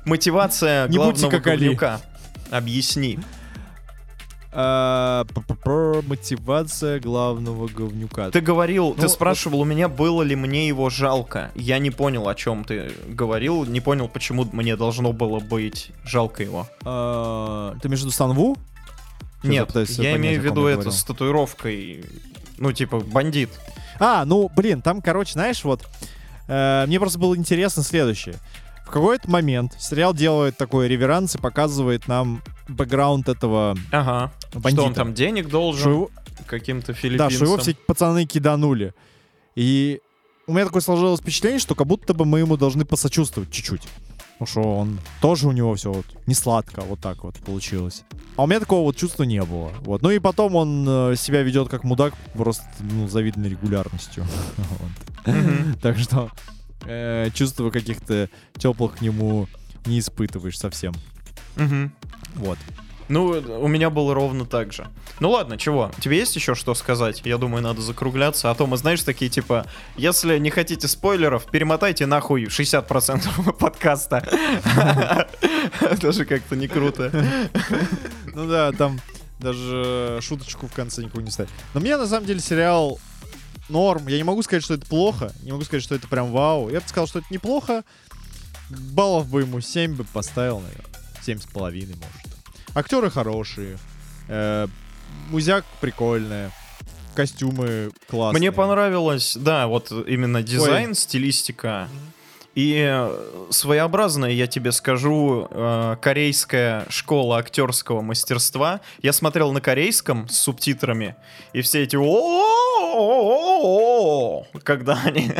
Мотивация главного говнюка. Объясни. А, Мотивация главного говнюка. Ты говорил, Ну, ты спрашивал у меня, было ли мне его жалко. Я не понял, о чем ты говорил, не понял, почему мне должно было быть жалко его. А, Ты между Санву? Я Нет, пытаюсь я понять, имею в виду я это с татуировкой. Ну, типа, бандит. А, ну, блин, там, короче, знаешь, вот, э, мне просто было интересно следующее. В какой-то момент сериал делает такой реверанс и показывает нам бэкграунд этого Ага. Бандита. Что он там денег должен Что его- каким-то да, филиппинцам. что его все пацаны киданули. И у меня такое сложилось впечатление, что как будто бы мы ему должны посочувствовать чуть-чуть. Потому что он тоже у него все вот не сладко, вот так вот получилось. А у меня такого вот чувства не было. Вот. Ну и потом он э, себя ведет как мудак просто ну, завидной регулярностью. Так что э, чувства каких-то теплых к нему не испытываешь совсем. Вот. Ну, у меня было ровно так же. Ну ладно, чего? Тебе есть еще что сказать? Я думаю, надо закругляться. А то мы, знаешь, такие типа, если не хотите спойлеров, перемотайте нахуй 60% подкаста. Даже как-то не круто. Ну да, там даже шуточку в конце никого не ставить. Но мне на самом деле сериал норм. Я не могу сказать, что это плохо. Не могу сказать, что это прям вау. Я бы сказал, что это неплохо. Баллов бы ему 7 бы поставил, наверное. 7 с половиной, может. Актеры хорошие. Э, музяк прикольная. Костюмы классные. Мне понравилось, да, вот именно дизайн, стилистика. И э, своеобразная, я тебе скажу, э, корейская школа актерского мастерства. Я смотрел на корейском с субтитрами, и все эти когда они...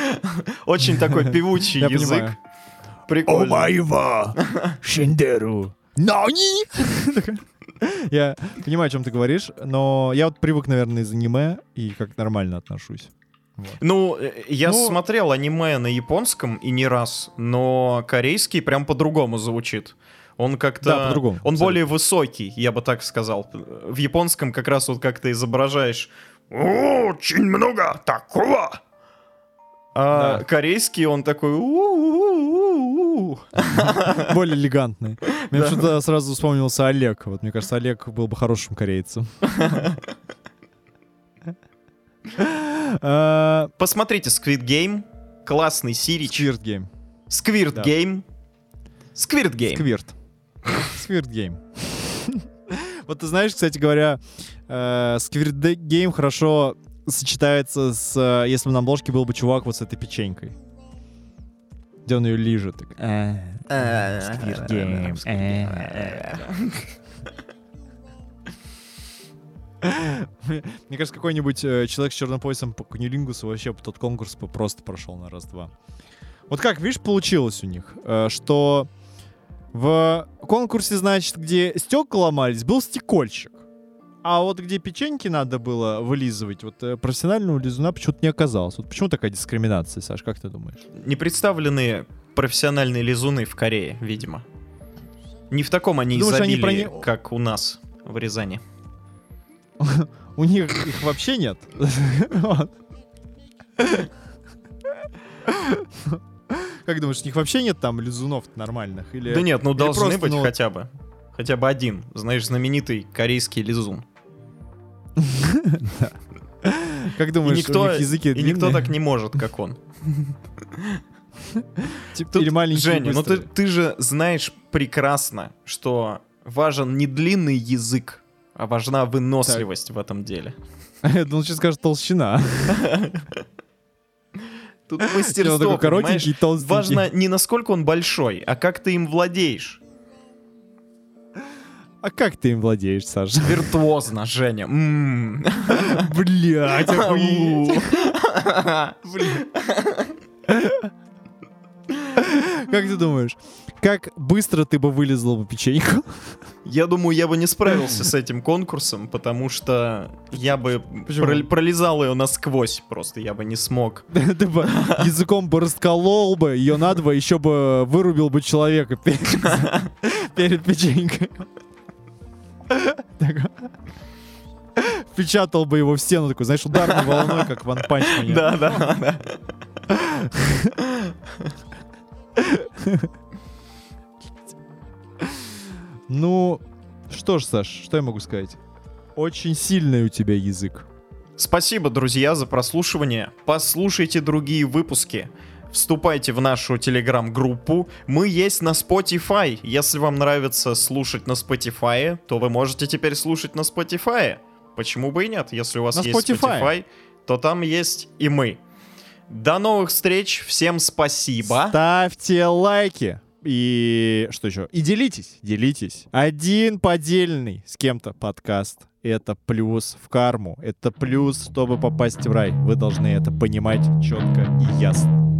Очень такой певучий язык. Прикольно. Омайва! Шиндеру! Нани! Я понимаю, о чем ты говоришь, но я вот привык, наверное, из аниме и как нормально отношусь. Ну, э, я Ну- смотрел аниме на японском и не раз, но корейский прям по-другому звучит. Он как-то... Да, по-другому, Он абсолютно. более высокий, я бы так сказал. В японском как раз вот как ты изображаешь очень много такого. А Да. корейский он такой. Более элегантный. Мне Да. почему-то сразу вспомнился Олег. Вот мне кажется, Олег был бы хорошим корейцем. А, Посмотрите Squid Game. Классный сирич. Squirt Game. Squid. Game. Squid Game. Squirt. Squirt Game. Вот ты знаешь, кстати говоря, э, Squirt Game хорошо сочетается с... э, Если бы на обложке был бы чувак вот с этой печенькой. Где он ее лижет. так, «А, Squid Game. э, Мне кажется, какой-нибудь э, человек с черным поясом по кунилингусу вообще тот конкурс бы просто прошел на раз-два. Вот как, видишь, получилось у них, э, что в конкурсе, значит, где стекла ломались, был стекольщик. А вот где печеньки надо было вылизывать, вот э, профессионального лизуна почему-то не оказалось. Вот почему такая дискриминация, Саш, как ты думаешь? Не представлены профессиональные лизуны в Корее, видимо. Не в таком они Думаешь, они изобилии, про не- как у нас в Рязани. У них их вообще нет. Как думаешь, у них вообще нет там лизунов нормальных? Или... Да нет, ну или должны просто, быть ну, хотя бы. Хотя бы один. Знаешь, знаменитый корейский лизун. Как думаешь, никто, у них языки и никто так не может, как он. Или маленькие Женя, ну ты, же знаешь прекрасно, что важен не длинный язык, а важна выносливость в этом деле. Я думал, сейчас скажет толщина. Тут мастерство, такой коротенький. Важно не насколько он большой, а как ты им владеешь. А как ты им владеешь, Саша? Виртуозно, Женя. Блять. Как ты думаешь, как быстро ты бы вылезла бы печеньку? Я думаю, я бы не справился с этим конкурсом, потому что я бы прол- пролезал ее насквозь просто, я бы не смог. Ты бы языком бы расколол бы, ее надо еще бы вырубил бы человека перед печенькой. Впечатал бы его в стену такой, знаешь, ударной волной, как Ван Панч Да, да, да. Ну, что ж, Саш, что я могу сказать? Очень сильный у тебя язык. Спасибо, друзья, за прослушивание. Послушайте другие выпуски. Вступайте в нашу телеграм-группу. Мы есть на Spotify. Если вам нравится слушать на Spotify, то вы можете теперь слушать на Spotify. Почему бы и нет? Если у вас На есть Spotify. Spotify, то там есть и мы. До новых встреч. Всем спасибо. Ставьте лайки. И что еще? И делитесь, делитесь. Один поддельный с кем-то подкаст. Это плюс в карму. Это плюс, чтобы попасть в рай. Вы должны это понимать четко и ясно.